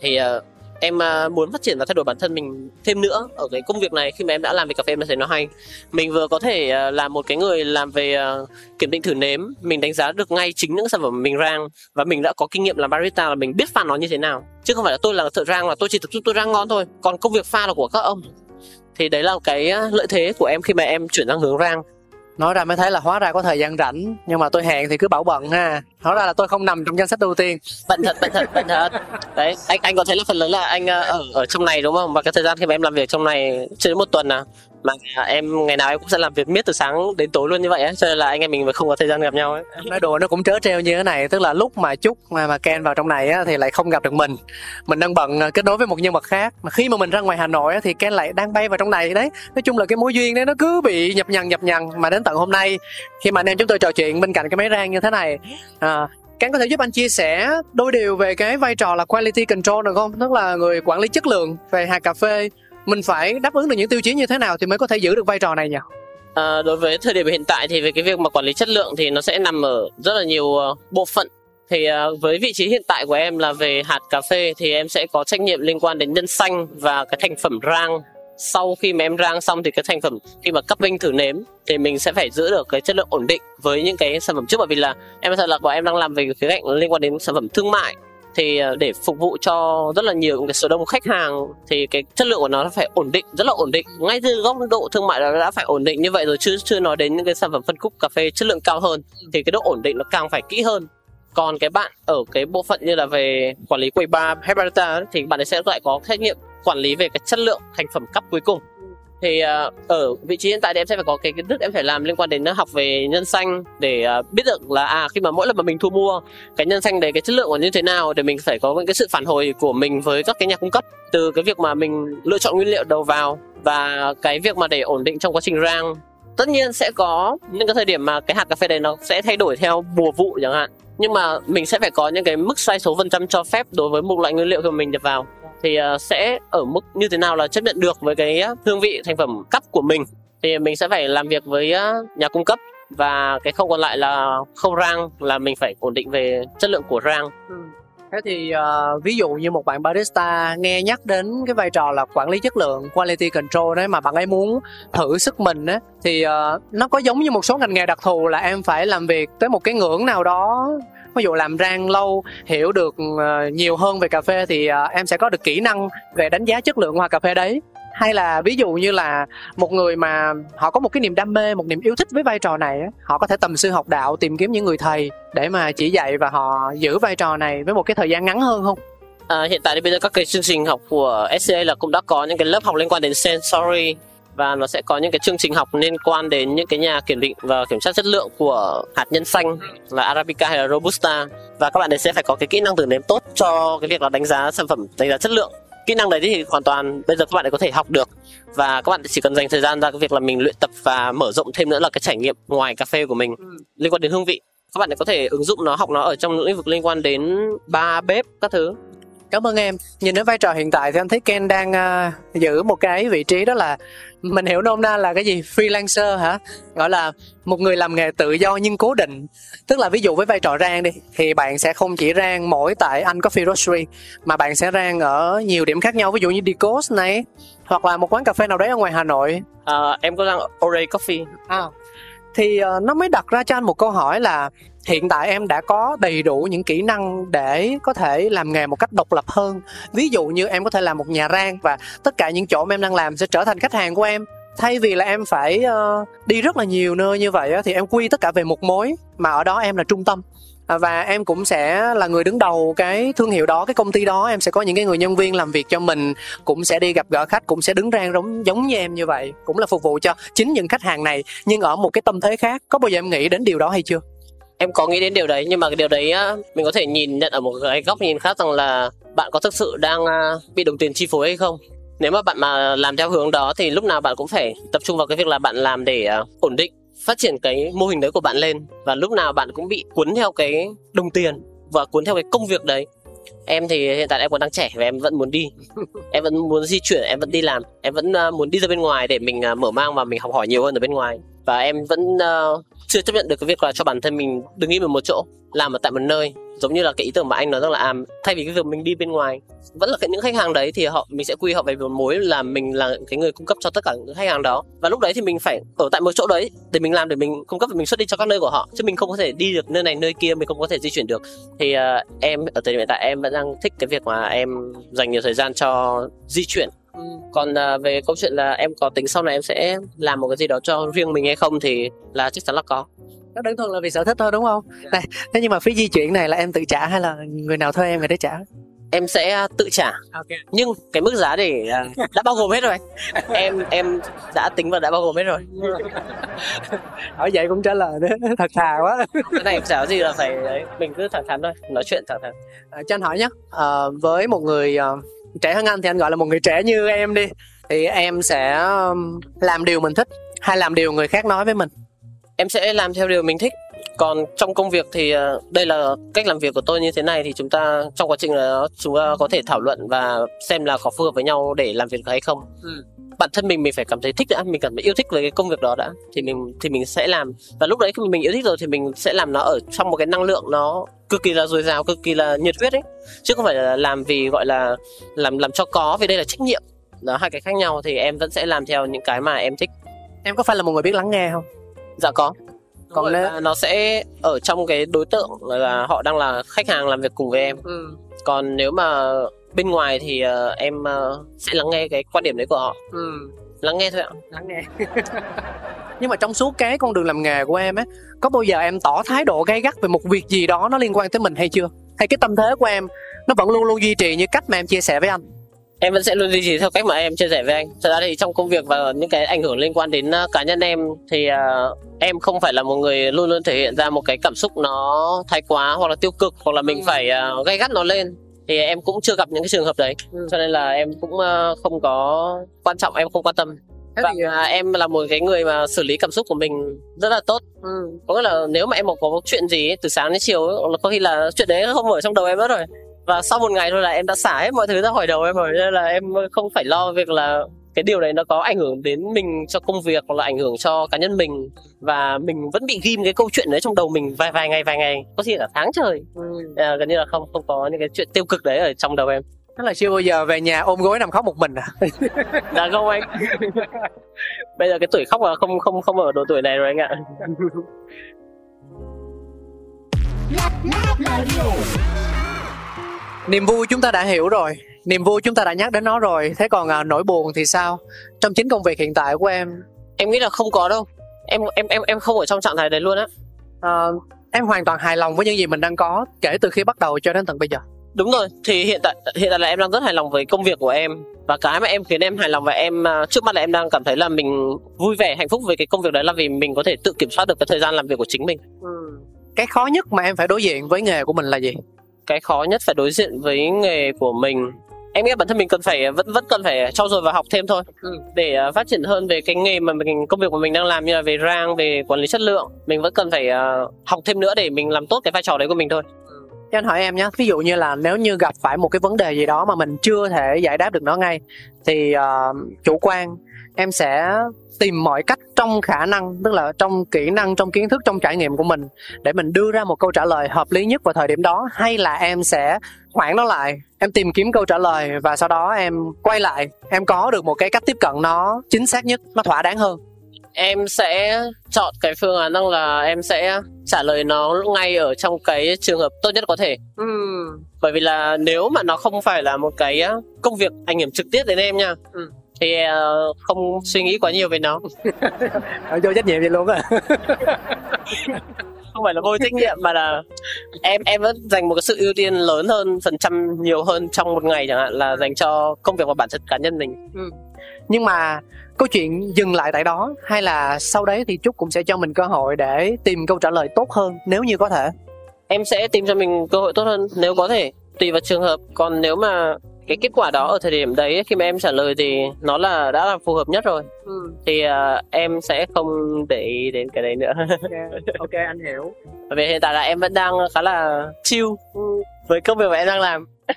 Thì uh, em à, muốn phát triển và thay đổi bản thân mình thêm nữa ở cái công việc này khi mà em đã làm về cà phê em thấy nó hay. Mình vừa có thể à, làm một cái người làm về à, kiểm định thử nếm. Mình đánh giá được ngay chính những sản phẩm mình rang và mình đã có kinh nghiệm làm barista là mình biết pha nó như thế nào. Chứ không phải là tôi là thợ rang là tôi chỉ tập trung tôi rang ngon thôi. Còn công việc pha là của các ông. Thì đấy là cái lợi thế của em khi mà em chuyển sang hướng rang nói ra mới thấy là hóa ra có thời gian rảnh. Nhưng mà tôi hẹn thì cứ bảo bận ha. Hóa ra là tôi không nằm trong danh sách ưu tiên. Bận thật bận thật bận thật. Đấy, anh anh có thấy là phần lớn là anh ờ, ở ở trong này đúng không? Và cái thời gian khi mà em làm việc trong này chưa đến một tuần à? Mà em ngày nào em cũng sẽ làm việc miết từ sáng đến tối luôn như vậy á cho nên là anh em mình không có thời gian gặp nhau ấy nói đùa nó cũng trớ treo như thế này tức là lúc mà chúc mà mà ken vào trong này á thì lại không gặp được mình. Mình đang bận à, kết nối với một nhân vật khác. Mà khi mà mình ra ngoài hà nội á thì ken lại đang bay vào trong này đấy. Nói chung là cái mối duyên đấy nó cứ bị nhập nhằn nhập nhằn mà đến tận hôm nay khi mà anh em chúng tôi trò chuyện bên cạnh cái máy rang như thế này à, Cán có thể giúp anh chia sẻ đôi điều về cái vai trò là quality control được không? Tức là người quản lý chất lượng về hạt cà phê mình phải đáp ứng được những tiêu chí như thế nào thì mới có thể giữ được vai trò này nhỉ? À, đối với thời điểm hiện tại thì về cái việc mà quản lý chất lượng thì nó sẽ nằm ở rất là nhiều ờ, bộ phận. Thì ờ, với vị trí hiện tại của em là về hạt cà phê thì em sẽ có trách nhiệm liên quan đến nhân xanh và cái thành phẩm rang. Sau khi mà em rang xong thì cái thành phẩm khi mà cấp vinh thử nếm thì mình sẽ phải giữ được cái chất lượng ổn định với những cái sản phẩm trước. Bởi vì là em thật là bọn em đang làm về cái cạnh liên quan đến sản phẩm thương mại thì ờ, để phục vụ cho rất là nhiều cái số đông khách hàng thì cái chất lượng của nó phải ổn định, rất là ổn định. Ngay từ góc độ thương mại nó đã phải ổn định như vậy rồi chứ chưa nói đến những cái sản phẩm phân khúc cà phê chất lượng cao hơn thì cái độ ổn định nó càng phải kỹ hơn. Còn cái bạn ở cái bộ phận như là về quản lý quầy bar hay barista thì bạn ấy sẽ lại có trách nhiệm quản lý về cái chất lượng thành phẩm cấp cuối cùng thì uh, ở vị trí hiện tại thì em sẽ phải có cái kiến thức em phải làm liên quan đến học về nhân xanh để uh, biết được là à khi mà mỗi lần mà mình thu mua cái nhân xanh đấy cái chất lượng của như thế nào để mình phải có những cái sự phản hồi của mình với các cái nhà cung cấp. Từ cái việc mà mình lựa chọn nguyên liệu đầu vào và cái việc mà để ổn định trong quá trình rang tất nhiên sẽ có những cái thời điểm mà cái hạt cà phê đấy nó sẽ thay đổi theo mùa vụ chẳng hạn. Nhưng mà mình sẽ phải có những cái mức sai số phần trăm cho phép đối với một loại nguyên liệu của mình nhập vào thì ờ, sẽ ở mức như thế nào là chấp nhận được với cái hương vị thành phẩm cấp của mình thì mình sẽ phải làm việc với nhà cung cấp và cái khâu còn lại là khâu rang là mình phải ổn định về chất lượng của rang ừ. Thế thì uh, ví dụ như một bạn barista nghe nhắc đến cái vai trò là quản lý chất lượng quality control đấy mà bạn ấy muốn thử sức mình á thì uh, nó có giống như một số ngành nghề đặc thù là em phải làm việc tới một cái ngưỡng nào đó ví dụ làm rang lâu hiểu được ờ, nhiều hơn về cà phê thì ờ, em sẽ có được kỹ năng về đánh giá chất lượng hoa cà phê đấy. Hay là ví dụ như là một người mà họ có một cái niềm đam mê một niềm yêu thích với vai trò này họ có thể tầm sư học đạo tìm kiếm những người thầy để mà chỉ dạy và họ giữ vai trò này với một cái thời gian ngắn hơn không? À, hiện tại thì bây giờ các cái chương trình học của SCA là cũng đã có những cái lớp học liên quan đến sensory và nó sẽ có những cái chương trình học liên quan đến những cái nhà kiểm định và kiểm tra chất lượng của hạt nhân xanh là Arabica hay là Robusta. Và các bạn ấy sẽ phải có cái kỹ năng thử nếm tốt cho cái việc là đánh giá sản phẩm đánh giá chất lượng. Kỹ năng đấy thì hoàn toàn bây giờ các bạn ấy có thể học được. Và các bạn chỉ cần dành thời gian ra cái việc là mình luyện tập và mở rộng thêm nữa là cái trải nghiệm ngoài cà phê của mình ừ. liên quan đến hương vị. Các bạn ấy có thể ứng dụng nó học nó ở trong những lĩnh vực liên quan đến ba bếp các thứ cảm ơn em. Nhìn đến vai trò hiện tại thì anh thấy ken đang uh, giữ một cái vị trí đó là mình hiểu nôm na là cái gì? Freelancer hả? Gọi là một người làm nghề tự do nhưng cố định. Tức là ví dụ với vai trò rang đi thì bạn sẽ không chỉ rang mỗi tại anh coffee roastery mà bạn sẽ rang ở nhiều điểm khác nhau. Ví dụ như Decos này hoặc là một quán cà phê nào đấy ở ngoài Hà Nội. À, em có rang Ore Coffee. À, thì uh, nó mới đặt ra cho anh một câu hỏi là hiện tại em đã có đầy đủ những kỹ năng để có thể làm nghề một cách độc lập hơn. Ví dụ như em có thể làm một nhà rang và tất cả những chỗ mà em đang làm sẽ trở thành khách hàng của em. Thay vì là em phải uh, đi rất là nhiều nơi như vậy thì em quy tất cả về một mối mà ở đó em là trung tâm. À, và em cũng sẽ là người đứng đầu cái thương hiệu đó cái công ty đó. Em sẽ có những cái người nhân viên làm việc cho mình cũng sẽ đi gặp gỡ khách cũng sẽ đứng rang giống giống như em như vậy cũng là phục vụ cho chính những khách hàng này. Nhưng ở một cái tâm thế khác có bao giờ em nghĩ đến điều đó hay chưa? Em có nghĩ đến điều đấy, nhưng mà cái điều đấy mình có thể nhìn nhận ở một cái góc nhìn khác rằng là bạn có thực sự đang à, bị đồng tiền chi phối hay không? Nếu mà bạn mà làm theo hướng đó thì lúc nào bạn cũng phải tập trung vào cái việc là bạn làm để à, ổn định, phát triển cái mô hình đấy của bạn lên. Và lúc nào bạn cũng bị cuốn theo cái đồng tiền và cuốn theo cái công việc đấy. Em thì hiện tại em còn đang trẻ và em vẫn muốn đi. Em vẫn muốn di chuyển, em vẫn đi làm. Em vẫn à, muốn đi ra bên ngoài để mình mở mang và mình học hỏi nhiều hơn ở bên ngoài và em vẫn uh, chưa chấp nhận được cái việc là cho bản thân mình đứng im ở một chỗ làm ở tại một nơi. Giống như là cái ý tưởng mà anh nói rằng là à, thay vì cái việc mình đi bên ngoài vẫn là cái những khách hàng đấy thì họ mình sẽ quy họ về một mối là mình là cái người cung cấp cho tất cả những khách hàng đó. Và lúc đấy thì mình phải ở tại một chỗ đấy để mình làm để mình cung cấp và mình xuất đi cho các nơi của họ. Chứ mình không có thể đi được nơi này nơi kia mình không có thể di chuyển được. Thì uh, em ở thời điểm hiện tại em vẫn đang thích cái việc mà em dành nhiều thời gian cho di chuyển còn uh, về câu chuyện là em có tính sau này em sẽ làm một cái gì đó cho riêng mình hay không thì là chắc chắn là có. Nó đơn thuần là vì sở thích thôi đúng không? Yeah. Dạ. này thế nhưng mà phí di chuyển này là em tự trả hay là người nào thuê em người đấy trả? Em sẽ à, tự trả. Okay. nhưng cái mức giá để à, đã bao gồm hết rồi. Em em đã tính và đã bao gồm hết rồi. Hỏi vậy cũng trả lời nữa thật thà quá. Cái này chả gì là phải đấy mình cứ thẳng thắn thôi nói chuyện thẳng thắn. À, cho anh hỏi nhé à, với một người uh, trẻ hơn anh thì anh gọi là một người trẻ như em đi. Thì em sẽ làm điều mình thích hay làm điều người khác nói với mình. Em sẽ làm theo điều mình thích. Còn trong công việc thì ờ, đây là cách làm việc của tôi như thế này thì chúng ta trong quá trình là chúng ta có thể thảo luận và xem là có phù hợp với nhau để làm việc hay không. Ừ. bản thân mình mình phải cảm thấy thích đã. Mình cảm thấy yêu thích về cái công việc đó đã. Thì mình thì mình sẽ làm. Và lúc đấy khi mình yêu thích rồi thì mình sẽ làm nó ở trong một cái năng lượng nó cực kỳ là dồi dào cực kỳ là nhiệt huyết ấy. Chứ không phải là làm vì gọi là làm làm cho có vì đây là trách nhiệm. Đó hai cái khác nhau thì em vẫn sẽ làm theo những cái mà em thích. Em có phải là một người biết lắng nghe không? Dạ có. Còn nếu... nó sẽ ở trong cái đối tượng là họ đang là khách hàng làm việc cùng với em. Ừ. còn nếu mà bên ngoài thì uh, em uh, sẽ lắng nghe cái quan điểm đấy của họ. Ừ. lắng nghe thôi ạ. Lắng nghe. Nhưng mà trong suốt cái con đường làm nghề của em á có bao giờ em tỏ thái độ gay gắt về một việc gì đó nó liên quan tới mình hay chưa? Hay cái tâm thế của em nó vẫn luôn luôn duy trì như cách mà em chia sẻ với anh? Em vẫn sẽ luôn duy trì theo cách mà em chia sẻ với anh. Thật ra thì trong công việc và những cái ảnh hưởng liên quan đến uh, cá nhân em thì uh, em không phải là một người luôn luôn thể hiện ra một cái cảm xúc nó thái quá hoặc là tiêu cực hoặc là mình ừ. phải uh, gay gắt nó lên thì em cũng chưa gặp những cái trường hợp đấy ừ. cho nên là em cũng uh, không có quan trọng em không quan tâm và thì... em là một cái người mà xử lý cảm xúc của mình rất là tốt ừ. có nghĩa là nếu mà em có chuyện gì ấy, từ sáng đến chiều ấy, có khi là chuyện đấy không ở trong đầu em nữa rồi và sau một ngày thôi là em đã xả hết mọi thứ ra khỏi đầu em rồi nên là em không phải lo việc là cái điều này nó có ảnh hưởng đến mình cho công việc hoặc là ảnh hưởng cho cá nhân mình và mình vẫn bị ghim cái câu chuyện đấy trong đầu mình vài vài ngày vài ngày có thể là tháng trời ừ. à, gần như là không không có những cái chuyện tiêu cực đấy ở trong đầu em Tức là chưa bao giờ về nhà ôm gối nằm khóc một mình à? dạ không anh. Bây giờ cái tuổi khóc là không không không ở độ tuổi này rồi anh ạ. niềm vui chúng ta đã hiểu rồi niềm vui chúng ta đã nhắc đến nó rồi. Thế còn à, nỗi buồn thì sao? Trong chính công việc hiện tại của em. Em nghĩ là không có đâu. Em em em em không ở trong trạng thái đấy luôn á. À, em hoàn toàn hài lòng với những gì mình đang có kể từ khi bắt đầu cho đến tận bây giờ. Đúng rồi. Thì hiện tại hiện tại là em đang rất hài lòng với công việc của em. Và cái mà em khiến em hài lòng và em à, trước mắt là em đang cảm thấy là mình vui vẻ hạnh phúc với cái công việc đấy là vì mình có thể tự kiểm soát được cái thời gian làm việc của chính mình. Ừ. cái khó nhất mà em phải đối diện với nghề của mình là gì? Cái khó nhất phải đối diện với nghề của mình em nghĩ bản thân mình cần phải vẫn vẫn cần phải trau dồi và học thêm thôi ừ. để uh, phát triển hơn về cái nghề mà mình công việc của mình đang làm như là về rang về quản lý chất lượng mình vẫn cần phải uh, học thêm nữa để mình làm tốt cái vai trò đấy của mình thôi ừ. cho anh hỏi em nhé ví dụ như là nếu như gặp phải một cái vấn đề gì đó mà mình chưa thể giải đáp được nó ngay thì uh, chủ quan em sẽ tìm mọi cách trong khả năng tức là trong kỹ năng trong kiến thức trong trải nghiệm của mình để mình đưa ra một câu trả lời hợp lý nhất vào thời điểm đó hay là em sẽ hoãn nó lại. Em tìm kiếm câu trả lời và sau đó em quay lại. Em có được một cái cách tiếp cận nó chính xác nhất nó thỏa đáng hơn. Em sẽ chọn cái phương án rằng là em sẽ trả lời nó ngay ở trong cái trường hợp tốt nhất có thể. Ừ. bởi vì là nếu mà nó không phải là một cái công việc ảnh hưởng trực tiếp đến em nha ừ. thì uh, không suy nghĩ quá nhiều về nó. Vô trách nhiệm vậy luôn á không phải là vô trách nhiệm mà là em em vẫn dành một cái sự ưu tiên lớn hơn phần trăm nhiều hơn trong một ngày chẳng hạn là dành cho công việc và bản thân cá nhân mình. Nhưng mà câu chuyện dừng lại tại đó hay là sau đấy thì trúc cũng sẽ cho mình cơ hội để tìm câu trả lời tốt hơn nếu như có thể? Em sẽ tìm cho mình cơ hội tốt hơn nếu có thể tùy vào trường hợp. Còn nếu mà cái kết quả đó ở thời điểm đấy khi mà em trả lời thì nó là đã là phù hợp nhất rồi. Ừ. thì uh, em sẽ không để ý đến cái đấy nữa. Okay. ok anh hiểu. Bởi vì hiện tại là em vẫn đang khá là chill với công việc mà em đang làm.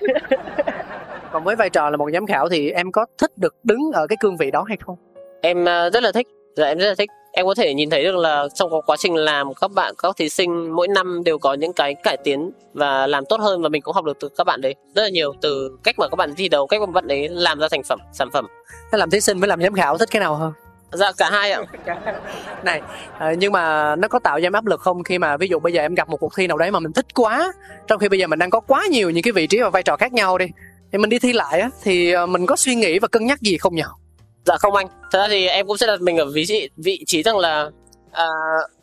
Còn với vai trò là một giám khảo thì em có thích được đứng ở cái cương vị đó hay không? Em uh, rất là thích. Dạ em rất là thích em có thể nhìn thấy được là trong quá trình làm các bạn các thí sinh mỗi năm đều có những cái cải tiến và làm tốt hơn và mình cũng học được từ các bạn đấy. Rất là nhiều từ cách mà các bạn thi đấu cách mà các bạn đấy làm ra thành phẩm sản phẩm. Thế làm thí sinh với làm giám khảo thích cái nào hơn? Dạ cả hai ạ. Này à, nhưng mà nó có tạo ra em áp lực không khi mà ví dụ bây giờ em gặp một cuộc thi nào đấy mà mình thích quá trong khi bây giờ mình đang có quá nhiều những cái vị trí và vai trò khác nhau đi thì mình đi thi lại á thì ờ, mình có suy nghĩ và cân nhắc gì không nhỉ dạ không anh. Thật ra thì em cũng sẽ đặt mình ở vị trí vị trí rằng là à,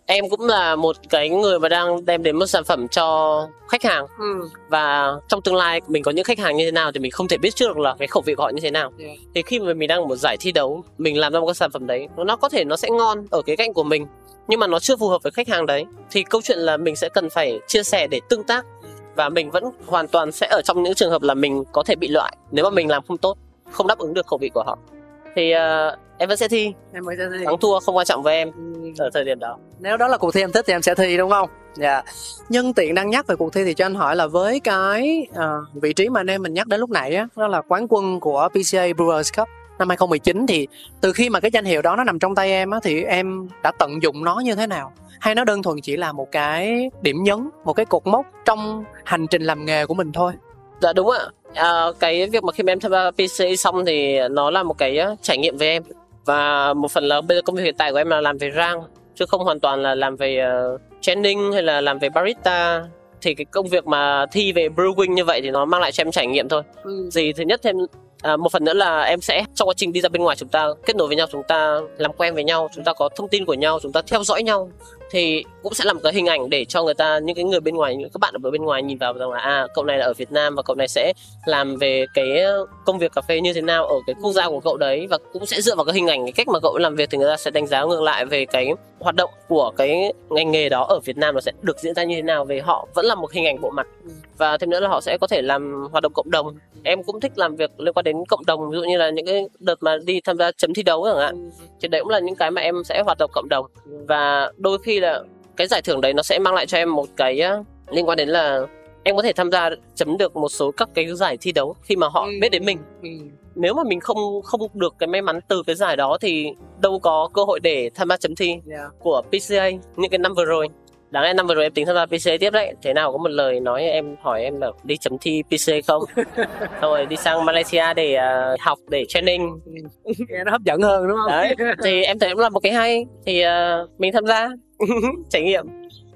em cũng là một cái người mà đang đem đến một sản phẩm cho khách hàng. Ừ. và trong tương lai mình có những khách hàng như thế nào thì mình không thể biết trước được là cái khẩu vị của họ như thế nào. Yeah. thì khi mà mình đang ở một giải thi đấu mình làm ra một cái sản phẩm đấy nó có thể nó sẽ ngon ở cái cạnh của mình nhưng mà nó chưa phù hợp với khách hàng đấy. Thì câu chuyện là mình sẽ cần phải chia sẻ để tương tác và mình vẫn hoàn toàn sẽ ở trong những trường hợp là mình có thể bị loại nếu mà mình làm không tốt không đáp ứng được khẩu vị của họ thì uh, em vẫn sẽ thi. Em mới sẽ thi. Thắng thua không quan trọng với em Ừ. ở thời điểm đó. Nếu đó là cuộc thi em thích thì em sẽ thi đúng không? Dạ. Nhân tiện đang nhắc về cuộc thi thì cho anh hỏi là với cái à, vị trí mà anh em mình nhắc đến lúc nãy á đó là quán quân của PCA Brewers Cup năm 2019 thì từ khi mà cái danh hiệu đó nó nằm trong tay em á thì em đã tận dụng nó như thế nào? Hay nó đơn thuần chỉ là một cái điểm nhấn một cái cột mốc trong hành trình làm nghề của mình thôi dạ đúng ạ. À, cái việc mà khi mà em tham gia PCA xong thì nó là một cái trải nghiệm với em. Và một phần là bây giờ công việc hiện tại của em là làm về rang chứ không hoàn toàn là làm về uh, training hay là làm về barista. Thì cái công việc mà thi về brewing như vậy thì nó mang lại cho em trải nghiệm thôi. Gì thứ nhất thêm à, một phần nữa là em sẽ trong quá trình đi ra bên ngoài chúng ta kết nối với nhau chúng ta làm quen với nhau chúng ta có thông tin của nhau chúng ta theo dõi nhau thì cũng sẽ là một cái hình ảnh để cho người ta, những cái người bên ngoài, những các bạn ở bên ngoài nhìn vào rằng là à cậu này là ở Việt Nam và cậu này sẽ làm về cái công việc cà phê như thế nào ở cái quốc gia của cậu đấy. Và cũng sẽ dựa vào cái hình ảnh, cái cách mà cậu làm việc thì người ta sẽ đánh giá ngược lại về cái hoạt động của cái ngành nghề đó ở Việt Nam nó sẽ được diễn ra như thế nào, về họ vẫn là một hình ảnh bộ mặt. Và thêm nữa là họ sẽ có thể làm hoạt động cộng đồng. Em cũng thích làm việc liên quan đến cộng đồng, ví dụ như là những cái đợt mà đi tham gia chấm thi đấu chẳng hạn. Thì đấy cũng là những cái mà em sẽ hoạt động cộng đồng. Và đôi khi là cái giải thưởng đấy nó sẽ mang lại cho em một cái uh, liên quan đến là em có thể tham gia chấm được một số các cái giải thi đấu khi mà họ Ừ. biết đến mình. Nếu mà mình không không được cái may mắn từ cái giải đó thì đâu có cơ hội để tham gia chấm thi Yeah. của PCA những cái năm vừa rồi. Đáng lẽ năm vừa rồi em tính tham gia PCA tiếp đấy. Thế nào có một lời nói em hỏi em là đi chấm thi PCA không? Rồi đi sang Malaysia để à, học để training. Nghe nó hấp dẫn hơn đúng không? Đấy thì em thấy cũng là một cái hay. Thì à, mình tham gia trải nghiệm.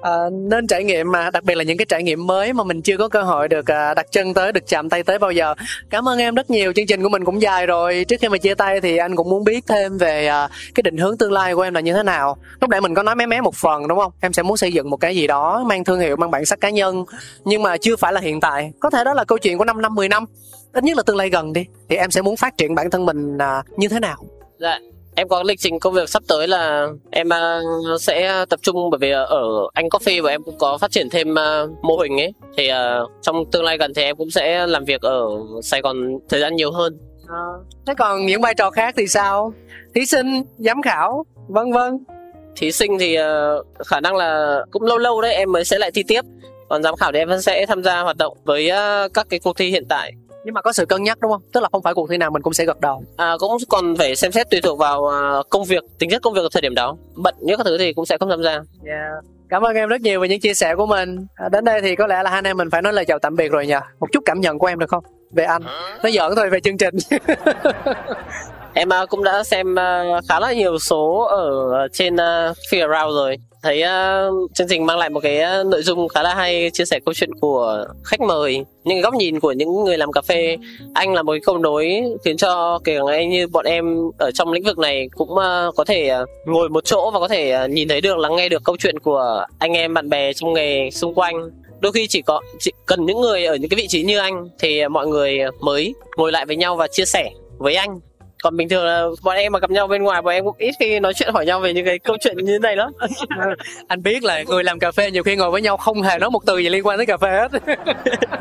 Ờ, nên trải nghiệm mà đặc biệt là những cái trải nghiệm mới mà mình chưa có cơ hội được à, đặt chân tới được chạm tay tới bao giờ. Cảm ơn em rất nhiều chương trình của mình cũng dài rồi. Trước khi mà chia tay thì anh cũng muốn biết thêm về à, cái định hướng tương lai của em là như thế nào. Lúc nãy mình có nói mé mé một phần đúng không? Em sẽ muốn xây dựng một cái gì đó mang thương hiệu mang bản sắc cá nhân nhưng mà chưa phải là hiện tại. Có thể đó là câu chuyện của 5 năm 10 năm. Ít nhất là tương lai gần đi thì em sẽ muốn phát triển bản thân mình à, như thế nào? Dạ em có lịch trình công việc sắp tới là em à, sẽ tập trung bởi vì ở anh coffee và em cũng có phát triển thêm à, mô hình ấy. Thì à, trong tương lai gần thì em cũng sẽ làm việc ở Sài Gòn thời gian nhiều hơn. Thế còn những vai trò khác thì sao? Thí sinh giám khảo vân vân. Thí sinh thì khả năng là cũng lâu lâu đấy em mới sẽ lại thi tiếp. Còn giám khảo thì em vẫn sẽ tham gia hoạt động với các cái cuộc thi hiện tại nhưng mà có sự cân nhắc đúng không? Tức là không phải cuộc thi nào mình cũng sẽ gật đầu. À, cũng còn phải xem xét tùy thuộc vào ờ, công việc tính chất công việc ở thời điểm đó. Bận những các thứ thì cũng sẽ không tham gia. Cảm ơn em rất nhiều về những chia sẻ của mình. À, đến đây thì có lẽ là hai anh em mình phải nói lời chào tạm biệt rồi nhỉ một chút cảm nhận của em được không? Về anh. Nói giỡn thôi về chương trình em uh, cũng đã xem uh, khá là nhiều số ở trên ờ, uh, Fear Around rồi. Thấy uh, chương trình mang lại một cái uh, nội dung khá là hay chia sẻ câu chuyện của khách mời những góc nhìn của những người làm cà phê. Anh là một cái cầu nối khiến cho kể cả anh như bọn em ở trong lĩnh vực này cũng uh, có thể uh, ngồi một chỗ và có thể uh, nhìn thấy được lắng nghe được câu chuyện của anh em bạn bè trong nghề xung quanh. Đôi khi chỉ có chỉ cần những người ở những cái vị trí như anh thì mọi người mới ngồi lại với nhau và chia sẻ với anh còn bình thường là bọn em mà gặp nhau bên ngoài bọn em cũng ít khi nói chuyện hỏi nhau về những cái câu chuyện như thế này lắm. Anh biết là người làm cà phê nhiều khi ngồi với nhau không hề nói một từ gì liên quan tới cà phê hết.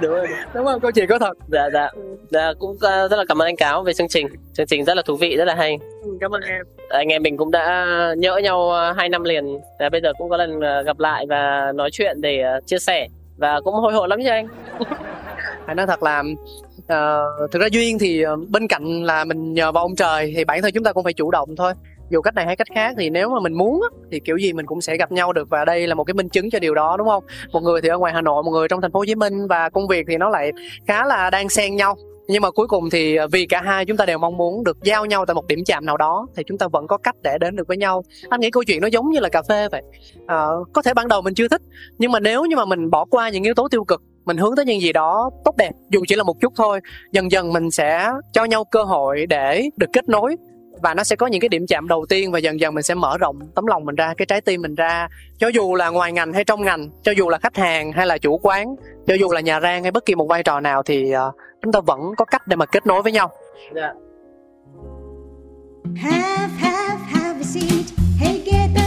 Đúng rồi. Đúng không? Câu chuyện có thật. Dạ dạ. Dạ cũng uh, rất là cảm ơn anh cáo về chương trình. Chương trình rất là thú vị rất là hay. Ừ, cảm ơn em. Anh em mình cũng đã nhỡ nhau uh, hai năm liền. Và bây giờ cũng có lần uh, gặp lại và nói chuyện để chia sẻ. Và cũng hồi hộp lắm chứ anh. Phải nói thật là à, thực ra duyên thì ờ, bên cạnh là mình nhờ vào ông trời thì bản thân chúng ta cũng phải chủ động thôi. Dù cách này hay cách khác thì nếu mà mình muốn thì kiểu gì mình cũng sẽ gặp nhau được và đây là một cái minh chứng cho điều đó đúng không? Một người thì ở ngoài hà nội một người trong thành phố hồ chí minh và công việc thì nó lại khá là đang xen nhau. Nhưng mà cuối cùng thì ờ, vì cả hai chúng ta đều mong muốn được giao nhau tại một điểm chạm nào đó thì chúng ta vẫn có cách để đến được với nhau. Anh nghĩ câu chuyện nó giống như là cà phê vậy. À, có thể ban đầu mình chưa thích nhưng mà nếu như mà mình bỏ qua những yếu tố tiêu cực mình hướng tới những gì đó tốt đẹp dù chỉ là một chút thôi. Dần dần mình sẽ cho nhau cơ hội để được kết nối và nó sẽ có những cái điểm chạm đầu tiên và dần dần mình sẽ mở rộng tấm lòng mình ra cái trái tim mình ra. Cho dù là ngoài ngành hay trong ngành cho dù là khách hàng hay là chủ quán cho dù là nhà rang hay bất kỳ một vai trò nào thì uh, chúng ta vẫn có cách để mà kết nối với nhau. Yeah. Have have have a seat. Hey, get the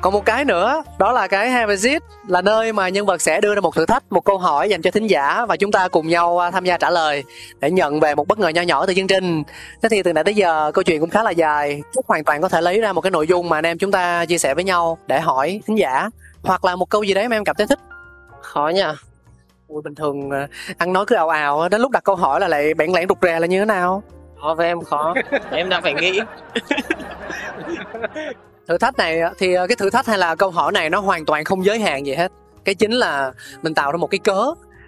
còn một cái nữa đó là cái Have a Seat là nơi mà nhân vật sẽ đưa ra một thử thách một câu hỏi dành cho thính giả và chúng ta cùng nhau à, tham gia trả lời để nhận về một bất ngờ nho nhỏ từ chương trình. Thế thì từ nãy tới giờ câu chuyện cũng khá là dài. Chúc hoàn toàn có thể lấy ra một cái nội dung mà anh em chúng ta chia sẻ với nhau để hỏi thính giả hoặc là một câu gì đấy mà em cảm thấy thích. Khó nha Ui, bình thường à, ăn nói cứ ào ào đến lúc đặt câu hỏi là lại bẽn lẽn rụt rè là như thế nào? Khó với em khó. Em đang phải nghĩ thử thách này thì ờ, cái thử thách hay là câu hỏi này nó hoàn toàn không giới hạn gì hết. Cái chính là mình tạo ra một cái cớ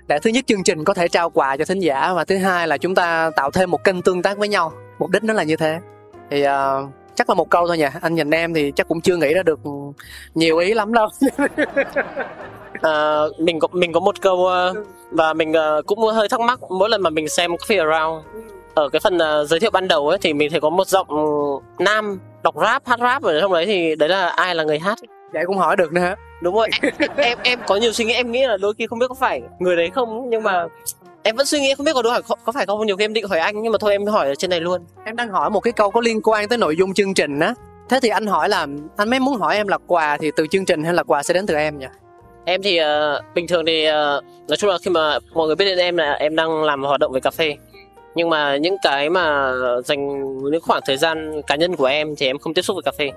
để thứ nhất chương trình có thể trao quà cho thính giả và thứ hai là chúng ta tạo thêm một kênh tương tác với nhau. Mục đích nó là như thế. Thì uh, chắc là một câu thôi nhỉ. Anh nhìn em thì chắc cũng chưa nghĩ ra được nhiều ý lắm đâu. À, mình có mình có một câu uh, và mình uh, cũng hơi thắc mắc. Mỗi lần mà mình xem Coffee Around ở cái phần uh, giới thiệu ban đầu ấy thì mình thấy có một giọng nam đọc rap hát rap ở trong đấy thì đấy là ai là người hát? Vậy cũng hỏi được nữa. Đúng rồi. Em, em có nhiều suy nghĩ em nghĩ là đôi khi không biết có phải người đấy không nhưng mà em vẫn suy nghĩ không biết có đối hỏi có phải không? Nhiều khi em định hỏi anh nhưng mà thôi em hỏi ở trên này luôn. Em đang hỏi một cái câu có liên quan tới nội dung chương trình á. Thế thì anh hỏi là anh mới muốn hỏi em là quà thì từ chương trình hay là quà sẽ đến từ em nhỉ? Em thì uh, bình thường thì uh, nói chung là khi mà mọi người biết đến em là em đang làm hoạt động về cà phê nhưng mà những cái mà dành những khoảng thời gian cá nhân của em thì em không tiếp xúc với cà phê.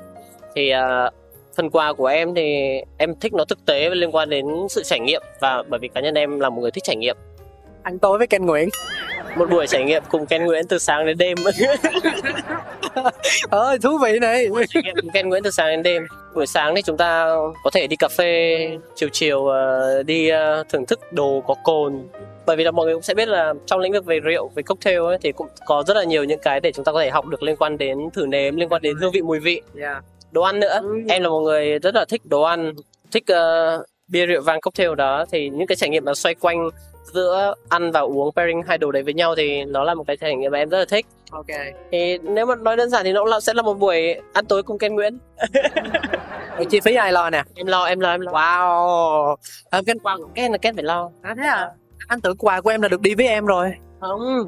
Thì uh, phần quà của em thì em thích nó thực tế liên quan đến sự trải nghiệm và bởi vì cá nhân em là một người thích trải nghiệm. Ăn tối với Ken Nguyễn. Một buổi trải nghiệm cùng Ken Nguyễn từ sáng đến đêm. Ơi thú vị này. Trải nghiệm cùng Ken Nguyễn từ sáng đến đêm. Buổi sáng thì chúng ta có thể đi cà phê chiều chiều uh, đi uh, thưởng thức đồ có cồn bởi vì là mọi người cũng sẽ biết là trong lĩnh vực về rượu về cocktail ấy thì cũng có rất là nhiều những cái để chúng ta có thể học được liên quan đến thử nếm liên quan đến hương vị mùi vị. Yeah. đồ ăn nữa. Ừ. em là một người rất là thích đồ ăn thích uh, bia rượu vang cocktail đó. Thì những cái trải nghiệm mà xoay quanh giữa ăn và uống pairing hai đồ đấy với nhau thì nó là một cái trải nghiệm mà em rất là thích. Ok. Thì nếu mà nói đơn giản thì nó cũng sẽ là một buổi ăn tối cùng Ken Nguyễn. Chi phí ai lo nè? Em lo em lo em lo. Wow. À, Ken Ken là Ken phải lo. À thế à anh tưởng quà của em là được đi với em rồi. Không.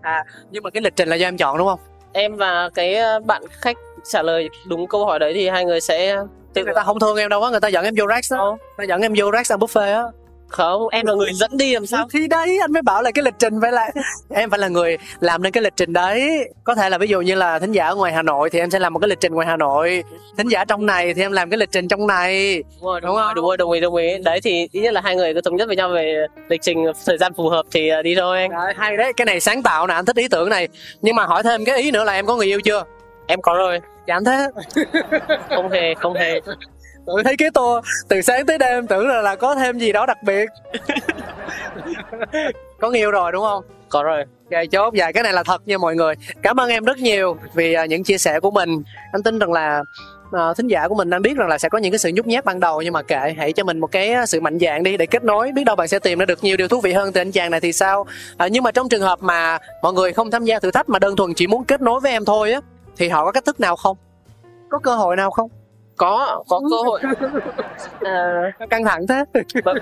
À nhưng mà cái lịch trình là do em chọn đúng không? Em và cái ờ, bạn khách trả lời đúng câu hỏi đấy thì hai người sẽ tự người ta không thương em đâu á người ta dẫn em vô Rex đó. Người ta dẫn em vô Rex ăn buffet á không em là người dẫn đi làm sao? Thì đấy anh mới bảo là cái lịch trình phải là em phải là người làm nên cái lịch trình đấy. Có thể là ví dụ như là thính giả ở ngoài hà nội thì em sẽ làm một cái lịch trình ngoài hà nội. Thính giả trong này thì em làm cái lịch trình trong này. Đúng rồi đúng, đúng rồi đúng rồi đồng ý đồng ý. Đấy thì ít nhất là hai người có thống nhất với nhau về lịch trình thời gian phù hợp thì à, đi thôi anh. Đấy, hay đấy cái này sáng tạo nè anh thích ý tưởng này. Nhưng mà hỏi thêm cái ý nữa là em có người yêu chưa? Em có rồi. Dạ anh thế. Không hề không hề tự thấy cái tour từ sáng tới đêm tưởng là là có thêm gì đó đặc biệt. Có nhiều rồi đúng không? Có rồi. Ok chốt. Dạ cái này là thật nha mọi người. Cảm ơn em rất nhiều vì à, những chia sẻ của mình. Anh tin rằng là à, thính giả của mình đang biết rằng là sẽ có những cái sự nhút nhát ban đầu nhưng mà kệ hãy cho mình một cái à, sự mạnh dạn đi để kết nối. Biết đâu bạn sẽ tìm ra được nhiều điều thú vị hơn từ anh chàng này thì sao? À, nhưng mà trong trường hợp mà mọi người không tham gia thử thách mà đơn thuần chỉ muốn kết nối với em thôi á thì họ có cách thức nào không? Có cơ hội nào không có có cơ hội. À, căng thẳng thế. Bởi,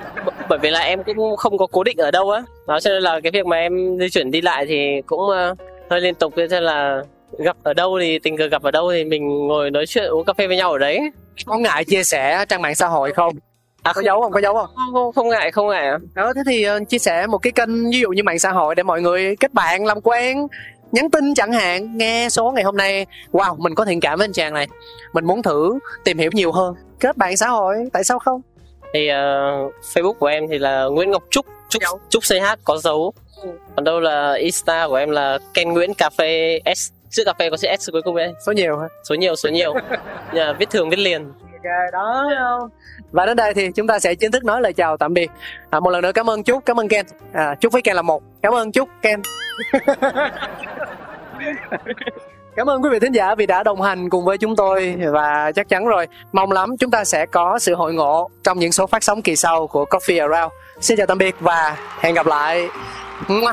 bởi vì là em cũng không có cố định ở đâu á. Đó cho nên là cái việc mà em di chuyển đi lại thì cũng uh, hơi liên tục. Cho nên là gặp ở đâu thì tình cờ gặp ở đâu thì mình ngồi nói chuyện uống cà phê với nhau ở đấy. Có ngại chia sẻ trang mạng xã hội không? À, có giấu không? Có giấu không? không, không, không ngại không ngại ạ. đó thế thì ờ, chia sẻ một cái kênh ví dụ như mạng xã hội để mọi người kết bạn làm quen nhắn tin chẳng hạn nghe số ngày hôm nay. Wow mình có thiện cảm với anh chàng này. Mình muốn thử tìm hiểu nhiều hơn. Kết bạn xã hội tại sao không? Thì uh, facebook của em thì là nguyễn ngọc trúc. Trúc Dấu. trúc ch có dấu. Còn đâu là insta của em là ken nguyễn cà phê s. Chữ cà phê có chữ s cuối cùng ấy. Số nhiều hả? Số nhiều số nhiều. Nhà, viết thường viết liền. Ok đó không và đến đây thì chúng ta sẽ chính thức nói lời chào tạm biệt à, một lần nữa cảm ơn chúc cảm ơn ken à, chúc với ken là một cảm ơn chúc ken Cảm ơn quý vị thính giả vì đã đồng hành cùng với chúng tôi và chắc chắn rồi, mong lắm chúng ta sẽ có sự hội ngộ trong những số phát sóng kỳ sau của Coffee Around. Xin chào tạm biệt và hẹn gặp lại. Mua.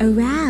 around.